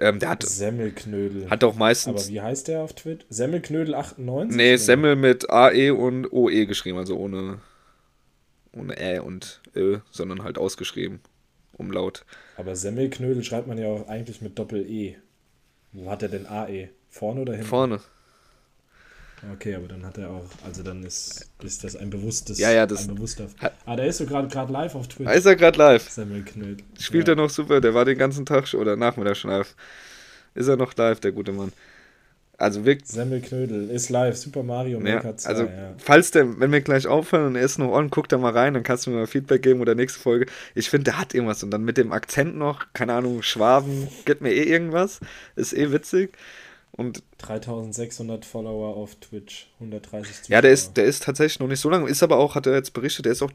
Ähm, der hat. Semmelknödel. Hat auch meistens. Aber wie heißt der auf Twitch? Semmelknödel98? Nee? Semmel mit AE und OE geschrieben, also ohne. Ohne Ä und Ö, sondern halt ausgeschrieben. Umlaut. Aber Semmelknödel schreibt man ja auch eigentlich mit Doppel-E. Wo hat er denn AE? Vorne oder hinten? Vorne. Okay, aber dann hat er auch, also dann ist, ist das ein bewusstes, ja, ja, das ein bewusster. Ah, der ist so gerade live auf Twitch. Da ist er gerade live. Semmelknödel. Spielt ja. er noch super, der war den ganzen Tag oder Nachmittag schon live. Ist er noch live, der gute Mann. Also wirklich. Semmelknödel ist live, Super Mario Maker ja, 2. Also, ja. falls der, wenn wir gleich aufhören und er ist noch on, guck da mal rein, dann kannst du mir mal Feedback geben oder nächste Folge. Ich finde, der hat irgendwas und dann mit dem Akzent noch, keine Ahnung, Schwaben, gibt mir eh irgendwas. Ist eh witzig. Und 3600 Follower auf Twitch, 130 Zuschauer. Ja, der ist, der ist tatsächlich noch nicht so lange, ist aber auch, hat er jetzt berichtet, der ist auch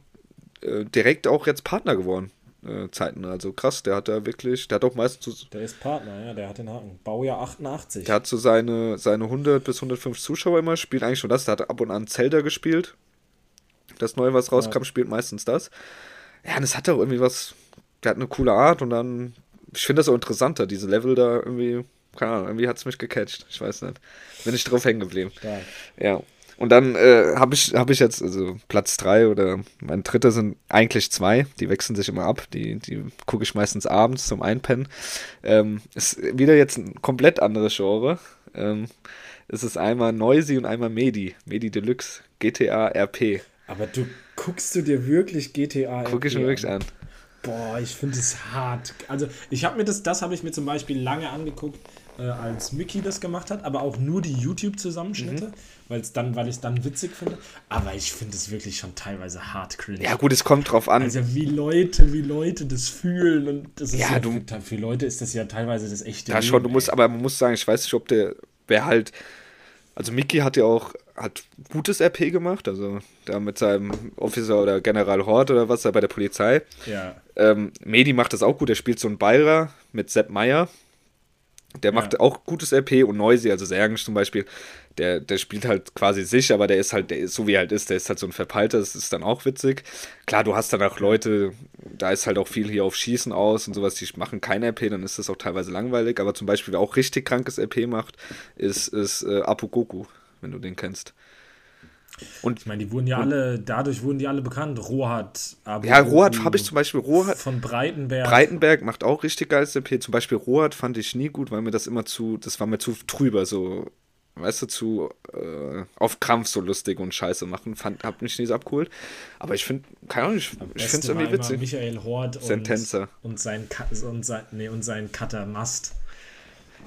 äh, direkt auch jetzt Partner geworden. Äh, Zeiten, also krass, der hat da wirklich, der hat auch meistens. Der ist Partner, ja, der hat den Haken. Baujahr 88. Der hat so seine, seine 100 bis 150 Zuschauer immer, spielt eigentlich schon das, der hat ab und an Zelda gespielt. Das neue, was rauskam, ja. spielt meistens das. Ja, und es hat auch irgendwie was, der hat eine coole Art und dann, ich finde das auch interessanter, diese Level da irgendwie keine Ahnung, irgendwie hat es mich gecatcht. Ich weiß nicht. Bin ich drauf hängen geblieben. Ja. ja. Und dann äh, habe ich, hab ich jetzt, also Platz 3 oder mein dritter sind eigentlich zwei. Die wechseln sich immer ab. Die, die gucke ich meistens abends zum Einpennen. Ähm, ist wieder jetzt ein komplett anderes Genre. Ähm, es ist einmal Noisy und einmal Medi. Medi Deluxe. GTA RP. Aber du guckst du dir wirklich GTA RP Gucke ich mir wirklich an. Boah, ich finde es hart. Also, ich habe mir das, das habe ich mir zum Beispiel lange angeguckt, äh, als Mickey das gemacht hat, aber auch nur die YouTube-Zusammenschnitte, mhm. weil es dann, weil ich es dann witzig finde. Aber ich finde es wirklich schon teilweise hart cringe. Ja, gut, es kommt drauf an. Also wie Leute, wie Leute das fühlen und das ist ja, ja du, für Leute ist das ja teilweise das echte. Ja, schon, du musst, aber man muss sagen, ich weiß nicht, ob der, wer halt, also Mickey hat ja auch, hat gutes RP gemacht, also da mit seinem Officer oder General Hort oder was da bei der Polizei. Ja. Ähm, Medi macht das auch gut, er spielt so einen Bayer mit Sepp Meyer der macht ja. auch gutes RP und Noisy, also Sergen zum Beispiel, der, der spielt halt quasi sich, aber der ist halt, der ist so wie er halt ist, der ist halt so ein Verpeilter, das ist dann auch witzig. Klar, du hast dann auch Leute, da ist halt auch viel hier auf Schießen aus und sowas, die machen kein RP, dann ist das auch teilweise langweilig, aber zum Beispiel, wer auch richtig krankes RP macht, ist, ist äh, Apogoku, wenn du den kennst. Und ich meine, die wurden ja alle, dadurch wurden die alle bekannt. Rohat, aber. Ja, Rohat habe ich zum Beispiel. Rohat, von Breitenberg. Breitenberg macht auch richtig geiles CP. Zum Beispiel Rohat fand ich nie gut, weil mir das immer zu, das war mir zu trüber, so, weißt du, zu äh, auf Krampf so lustig und Scheiße machen. Fand, hab mich nie so abgeholt. Aber ich finde, keine Ahnung, ich, ich finde es irgendwie witzig. Michael Hort und, und sein, und sein, nee, und sein Cutter Mast.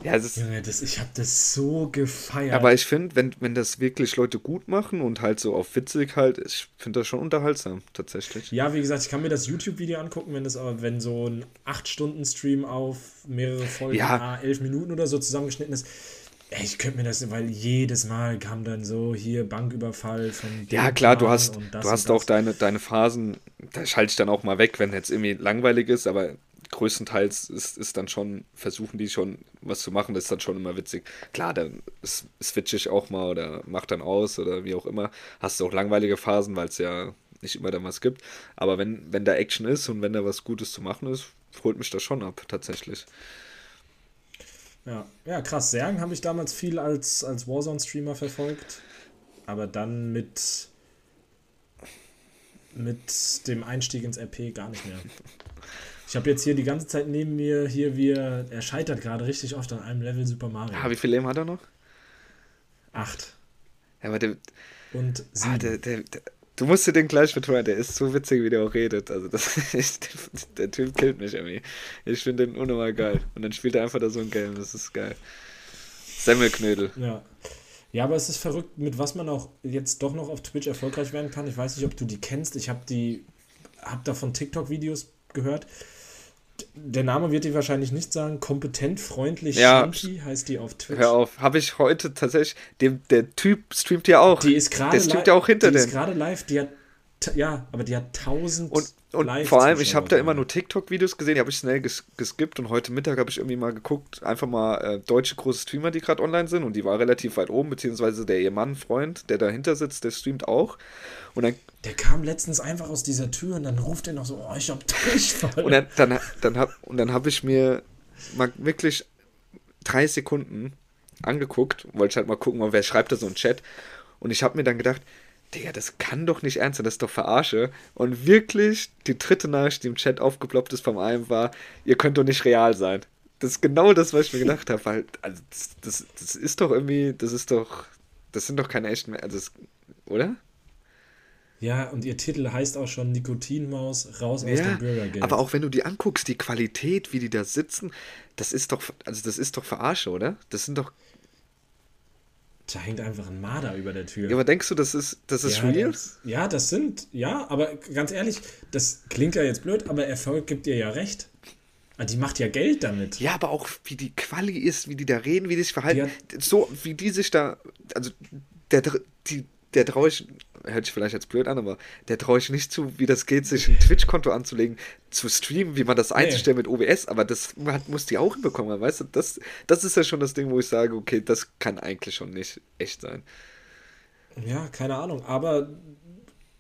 Ja, das Junge, das, ich habe das so gefeiert. Aber ich finde, wenn, wenn das wirklich Leute gut machen und halt so auf witzig halt, ich finde das schon unterhaltsam, tatsächlich. Ja, wie gesagt, ich kann mir das YouTube-Video angucken, wenn das aber, wenn so ein 8-Stunden-Stream auf mehrere Folgen, ja. 11 Minuten oder so zusammengeschnitten ist. Ich könnte mir das, weil jedes Mal kam dann so hier Banküberfall von. Ja, klar, du hast, du hast auch deine, deine Phasen, da schalte ich dann auch mal weg, wenn jetzt irgendwie langweilig ist, aber größtenteils ist, ist dann schon, versuchen die schon was zu machen, das ist dann schon immer witzig. Klar, dann switche ich auch mal oder mach dann aus oder wie auch immer. Hast du auch langweilige Phasen, weil es ja nicht immer dann was gibt. Aber wenn, wenn da Action ist und wenn da was Gutes zu machen ist, holt mich das schon ab, tatsächlich. Ja, ja krass. Sergen habe ich damals viel als, als Warzone-Streamer verfolgt. Aber dann mit, mit dem Einstieg ins RP gar nicht mehr. Ich habe jetzt hier die ganze Zeit neben mir, hier wie er, er scheitert gerade richtig oft an einem Level Super Mario. Ah, wie viel Leben hat er noch? Acht. Ja, aber der. Und ah, sieben. Ah, der, der, der, du musst dir den gleich betreuen, der ist so witzig, wie der auch redet. Also, das ist, der Typ killt mich irgendwie. Ich finde den unnormal geil. Und dann spielt er einfach da so ein Game, das ist geil. Semmelknödel. Ja. Ja, aber es ist verrückt, mit was man auch jetzt doch noch auf Twitch erfolgreich werden kann. Ich weiß nicht, ob du die kennst. Ich habe die, habe davon TikTok-Videos gehört der Name wird dir wahrscheinlich nicht sagen. Kompetent, freundlich, ja. Shanti heißt die auf Twitch. Hör auf, habe ich heute tatsächlich. Dem, der Typ streamt ja auch. Die ist gerade Der streamt ja auch hinter die ist gerade live. Die hat, ja, aber die hat tausend. Und, und vor allem, ich habe da immer nur TikTok-Videos gesehen, die habe ich schnell ges geskippt und heute Mittag habe ich irgendwie mal geguckt, einfach mal äh, deutsche große Streamer, die gerade online sind und die war relativ weit oben, beziehungsweise der ihr Mann, Freund, der dahinter sitzt, der streamt auch. Und dann der kam letztens einfach aus dieser Tür und dann ruft er noch so, oh, ich hab Durchfall. Und dann, dann, dann hab, und dann habe ich mir mal wirklich drei Sekunden angeguckt, wollte ich halt mal gucken, wer schreibt da so einen Chat. Und ich habe mir dann gedacht, Digga, das kann doch nicht ernst sein, das ist doch Verarsche. Und wirklich, die dritte Nachricht, die im Chat aufgeploppt ist vom einen, war, ihr könnt doch nicht real sein. Das ist genau das, was ich mir gedacht habe, weil, also, das, das, das, ist doch irgendwie, das ist doch, das sind doch keine echten, also, das, oder? Ja, und ihr Titel heißt auch schon Nikotinmaus, raus aus ja, dem Bürgergeld. Aber auch wenn du die anguckst, die Qualität, wie die da sitzen, das ist doch, also das ist doch Verarsche, oder? Das sind doch. Da hängt einfach ein Marder über der Tür. Ja, aber denkst du, das ist, das ist ja, real? Das, ja, das sind, ja, aber ganz ehrlich, das klingt ja jetzt blöd, aber Erfolg gibt dir ja recht. Ah, die macht ja Geld damit. Ja, aber auch wie die Quali ist, wie die da reden, wie die sich verhalten. so, wie die sich da, also der, die, der traue ich, hört sich vielleicht jetzt blöd an, aber der traue ich nicht zu, wie das geht, sich ein Twitch-Konto anzulegen, zu streamen, wie man das einzustellen nee. mit OBS, aber das hat, muss die auch hinbekommen, weißt du, das, das ist ja schon das Ding, wo ich sage, okay, das kann eigentlich schon nicht echt sein. Ja, keine Ahnung, aber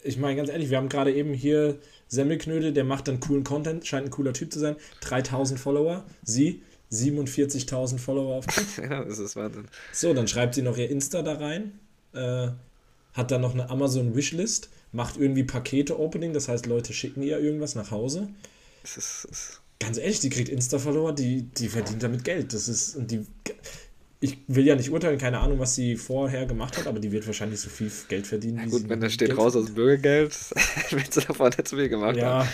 ich meine ganz ehrlich, wir haben gerade eben hier Semmelknödel, der macht dann coolen Content, scheint ein cooler Typ zu sein, 3000 Follower, sie 47.000 Follower auf Twitch. ja, das ist Wahnsinn. So, dann schreibt sie noch ihr Insta da rein. Äh, hat dann noch eine Amazon Wishlist, macht irgendwie Pakete-Opening, das heißt, Leute schicken ihr irgendwas nach Hause. Es ist, es Ganz ehrlich, die kriegt Insta-Follower, die, die verdient damit Geld. Das ist, die, ich will ja nicht urteilen, keine Ahnung, was sie vorher gemacht hat, aber die wird wahrscheinlich so viel Geld verdienen. Ja, gut, wenn da steht Geld raus aus Bürgergeld, willst du davon nicht zu viel gemacht ja. haben.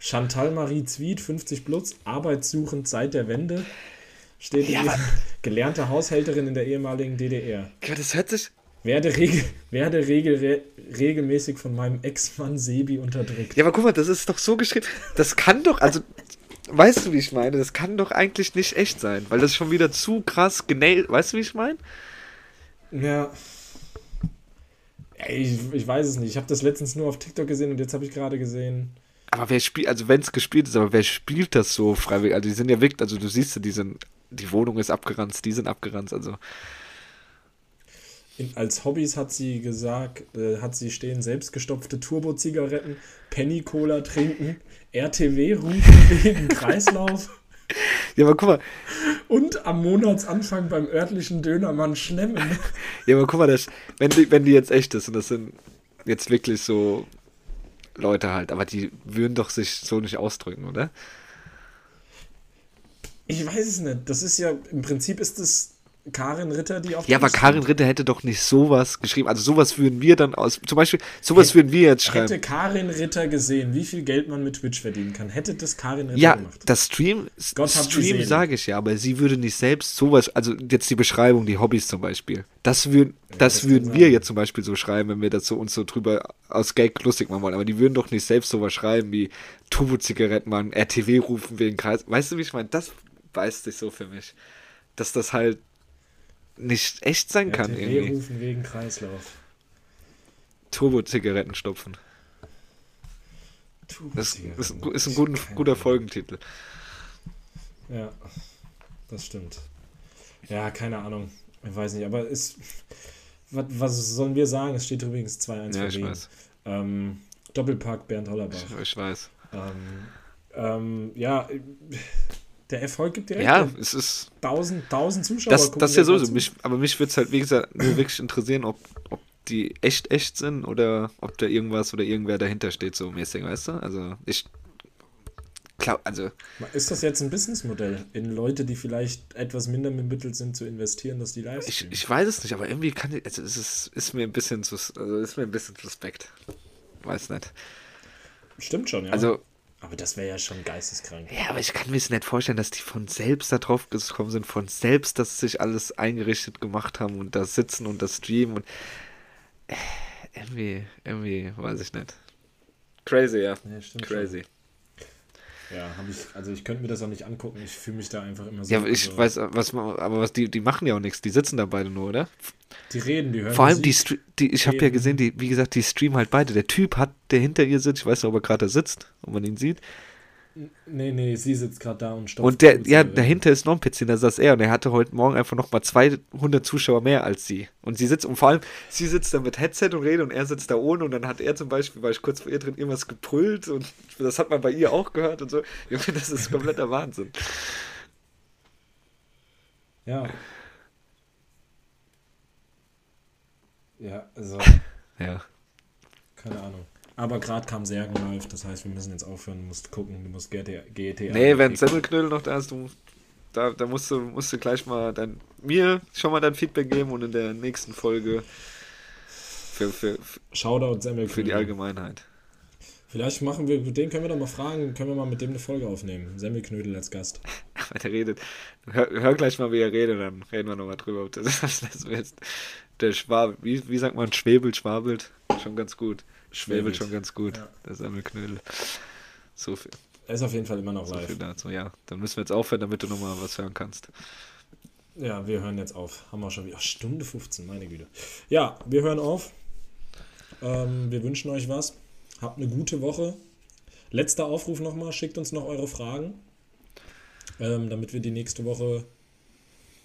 Chantal Marie Zwied, 50 plus, arbeitssuchend seit der Wende. Steht ja, gelernte Haushälterin in der ehemaligen DDR. Ja, das hört sich. Werde, regel, werde regel, regelmäßig von meinem Ex-Mann Sebi unterdrückt. Ja, aber guck mal, das ist doch so geschrieben. Das kann doch, also, weißt du, wie ich meine? Das kann doch eigentlich nicht echt sein, weil das schon wieder zu krass genäht. Weißt du, wie ich meine? Ja. Ich, ich weiß es nicht. Ich habe das letztens nur auf TikTok gesehen und jetzt habe ich gerade gesehen. Aber wer spielt, also wenn es gespielt ist, aber wer spielt das so freiwillig? Also die sind ja wirklich, also du siehst ja, die sind, die Wohnung ist abgeranzt, die sind abgeranzt, also. In, als Hobbys hat sie gesagt, äh, hat sie stehen selbstgestopfte Turbo-Zigaretten, Penny-Cola trinken, RTW rufen wegen Kreislauf. Ja, aber guck mal. Und am Monatsanfang beim örtlichen Dönermann schlemmen. Ja, aber guck mal, das, wenn, die, wenn die jetzt echt ist und das sind jetzt wirklich so Leute halt, aber die würden doch sich so nicht ausdrücken, oder? Ich weiß es nicht. Das ist ja, im Prinzip ist es Karin Ritter, die auf Ja, aber Karin Ritter hätte doch nicht sowas geschrieben. Also sowas würden wir dann aus. Zum Beispiel, sowas hätte, würden wir jetzt schreiben. Hätte Karin Ritter gesehen, wie viel Geld man mit Twitch verdienen kann, hätte das Karin Ritter ja, gemacht. Ja, das Stream, Stream sage ich ja, aber sie würde nicht selbst sowas, also jetzt die Beschreibung, die Hobbys zum Beispiel. Das, würd, ja, das, das würden wir jetzt zum Beispiel so schreiben, wenn wir das so uns so drüber aus Gag lustig machen wollen. Aber die würden doch nicht selbst sowas schreiben wie Turbo-Zigaretten machen, RTW rufen wegen Kreis. Weißt du, wie ich meine? Das beißt sich so für mich. Dass das halt nicht echt sein kann. RTW irgendwie. rufen wegen Kreislauf. Turbo-Zigaretten stopfen. Das ist, ist ein guter, guter Folgentitel. Ja, das stimmt. Ja, keine Ahnung. Ich weiß nicht, aber es. Was, was sollen wir sagen? Es steht übrigens 2-1 ja, ich weiß. Ähm, Doppelpack Bernd Hollerbach. Ich, ich weiß. Ähm, ähm, ja, der Erfolg gibt direkt ja, es ist 1000, 1000 Zuschauer. Das, das ist ja so, mich, aber mich würde es halt, wie gesagt, nur wirklich interessieren, ob, ob die echt echt sind oder ob da irgendwas oder irgendwer dahinter steht, so mäßig, weißt du? Also ich glaube, also. Ist das jetzt ein Businessmodell, in Leute, die vielleicht etwas minder bemittelt sind, zu investieren, dass die live ich, ich weiß es nicht, aber irgendwie kann ich, also es ist, ist mir ein bisschen zu, also ist mir ein bisschen suspekt. Weiß nicht. Stimmt schon, ja. Also aber das wäre ja schon geisteskrank. Ja, aber ich kann mir es nicht vorstellen, dass die von selbst da drauf gekommen sind, von selbst, dass sie sich alles eingerichtet gemacht haben und da sitzen und das streamen und äh, irgendwie, irgendwie, weiß ich nicht. Crazy, ja. ja Crazy. Schon. Ja, habe ich, also ich könnte mir das auch nicht angucken, ich fühle mich da einfach immer so. Ja, ich also, weiß, was aber was die, die machen ja auch nichts, die sitzen da beide nur, oder? Die reden, die hören. Vor allem die, die ich habe ja gesehen, die, wie gesagt, die streamen halt beide. Der Typ hat, der hinter ihr sitzt, ich weiß nicht, ob er gerade da sitzt, ob man ihn sieht, Nee, nee, sie sitzt gerade da und stopft. Und der, ja, dahinter ist noch ein PC, da saß er und er hatte heute Morgen einfach nochmal 200 Zuschauer mehr als sie. Und sie sitzt, und vor allem, sie sitzt da mit Headset und redet und er sitzt da ohne und dann hat er zum Beispiel, war ich kurz vor ihr drin, irgendwas gebrüllt und das hat man bei ihr auch gehört und so. Ich finde, das ist kompletter Wahnsinn. Ja. Ja, also. Ja. Keine Ahnung. Aber gerade kam Sergen live, das heißt, wir müssen jetzt aufhören, du musst gucken, du musst GTA. GTA nee, wenn Semmelknödel noch da ist, du, da, da musst, du, musst du gleich mal dein, mir schon mal dein Feedback geben und in der nächsten Folge für, für, für, Shoutout Semmelknödel. Für die Allgemeinheit. Vielleicht machen wir, den können wir doch mal fragen, können wir mal mit dem eine Folge aufnehmen. Semmelknödel als Gast. Aber der redet. Hör, hör, gleich mal, wie er redet, dann reden wir nochmal drüber, das, das, das Der Schwab, wie, wie sagt man, schwebelt, schwabelt. Schon ganz gut. Schwebelt schon ganz gut, ja. der Sammelknödel. So viel. Er ist auf jeden Fall immer noch live. So viel dazu, ja. Dann müssen wir jetzt aufhören, damit du nochmal was hören kannst. Ja, wir hören jetzt auf. Haben wir schon wieder. Ach, Stunde 15, meine Güte. Ja, wir hören auf. Ähm, wir wünschen euch was. Habt eine gute Woche. Letzter Aufruf nochmal. Schickt uns noch eure Fragen, ähm, damit wir die nächste Woche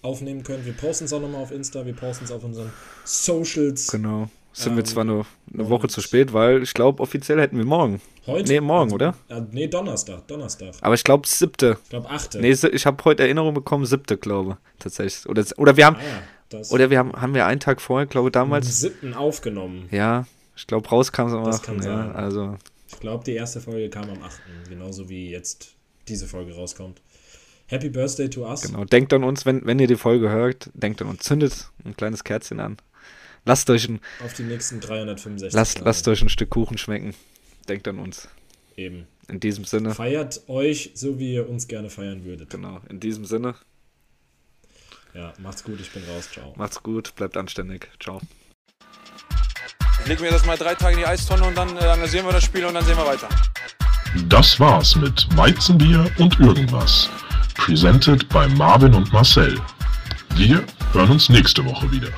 aufnehmen können. Wir posten es auch nochmal auf Insta. Wir posten es auf unseren Socials. Genau. Sind ähm, wir zwar nur eine Woche zu spät, weil ich glaube, offiziell hätten wir morgen. Heute? Nee, morgen, also, oder? Äh, nee, Donnerstag, Donnerstag. Aber ich glaube, siebte. Ich glaube, achte. Nee, ich habe heute Erinnerung bekommen, siebte, glaube tatsächlich. Oder, oder wir haben, ah, ja, oder wir haben, haben wir einen Tag vorher, glaube damals. Am siebten aufgenommen. Ja, ich glaube, rauskam es am das 8. Kann ja, also. Ich glaube, die erste Folge kam am 8. Genauso wie jetzt diese Folge rauskommt. Happy Birthday to us. Genau, denkt an uns, wenn, wenn ihr die Folge hört, denkt an uns, zündet ein kleines Kerzchen an. Lasst euch ein. Auf die nächsten 365. Lasst, lasst euch ein Stück Kuchen schmecken. Denkt an uns. Eben. In diesem Sinne. Feiert euch, so wie ihr uns gerne feiern würdet. Genau. In diesem Sinne. Ja, macht's gut, ich bin raus. Ciao. Macht's gut, bleibt anständig. Ciao. Legen wir das mal drei Tage in die Eistonne und dann äh, analysieren wir das Spiel und dann sehen wir weiter. Das war's mit Weizenbier und irgendwas. Presented bei Marvin und Marcel. Wir hören uns nächste Woche wieder.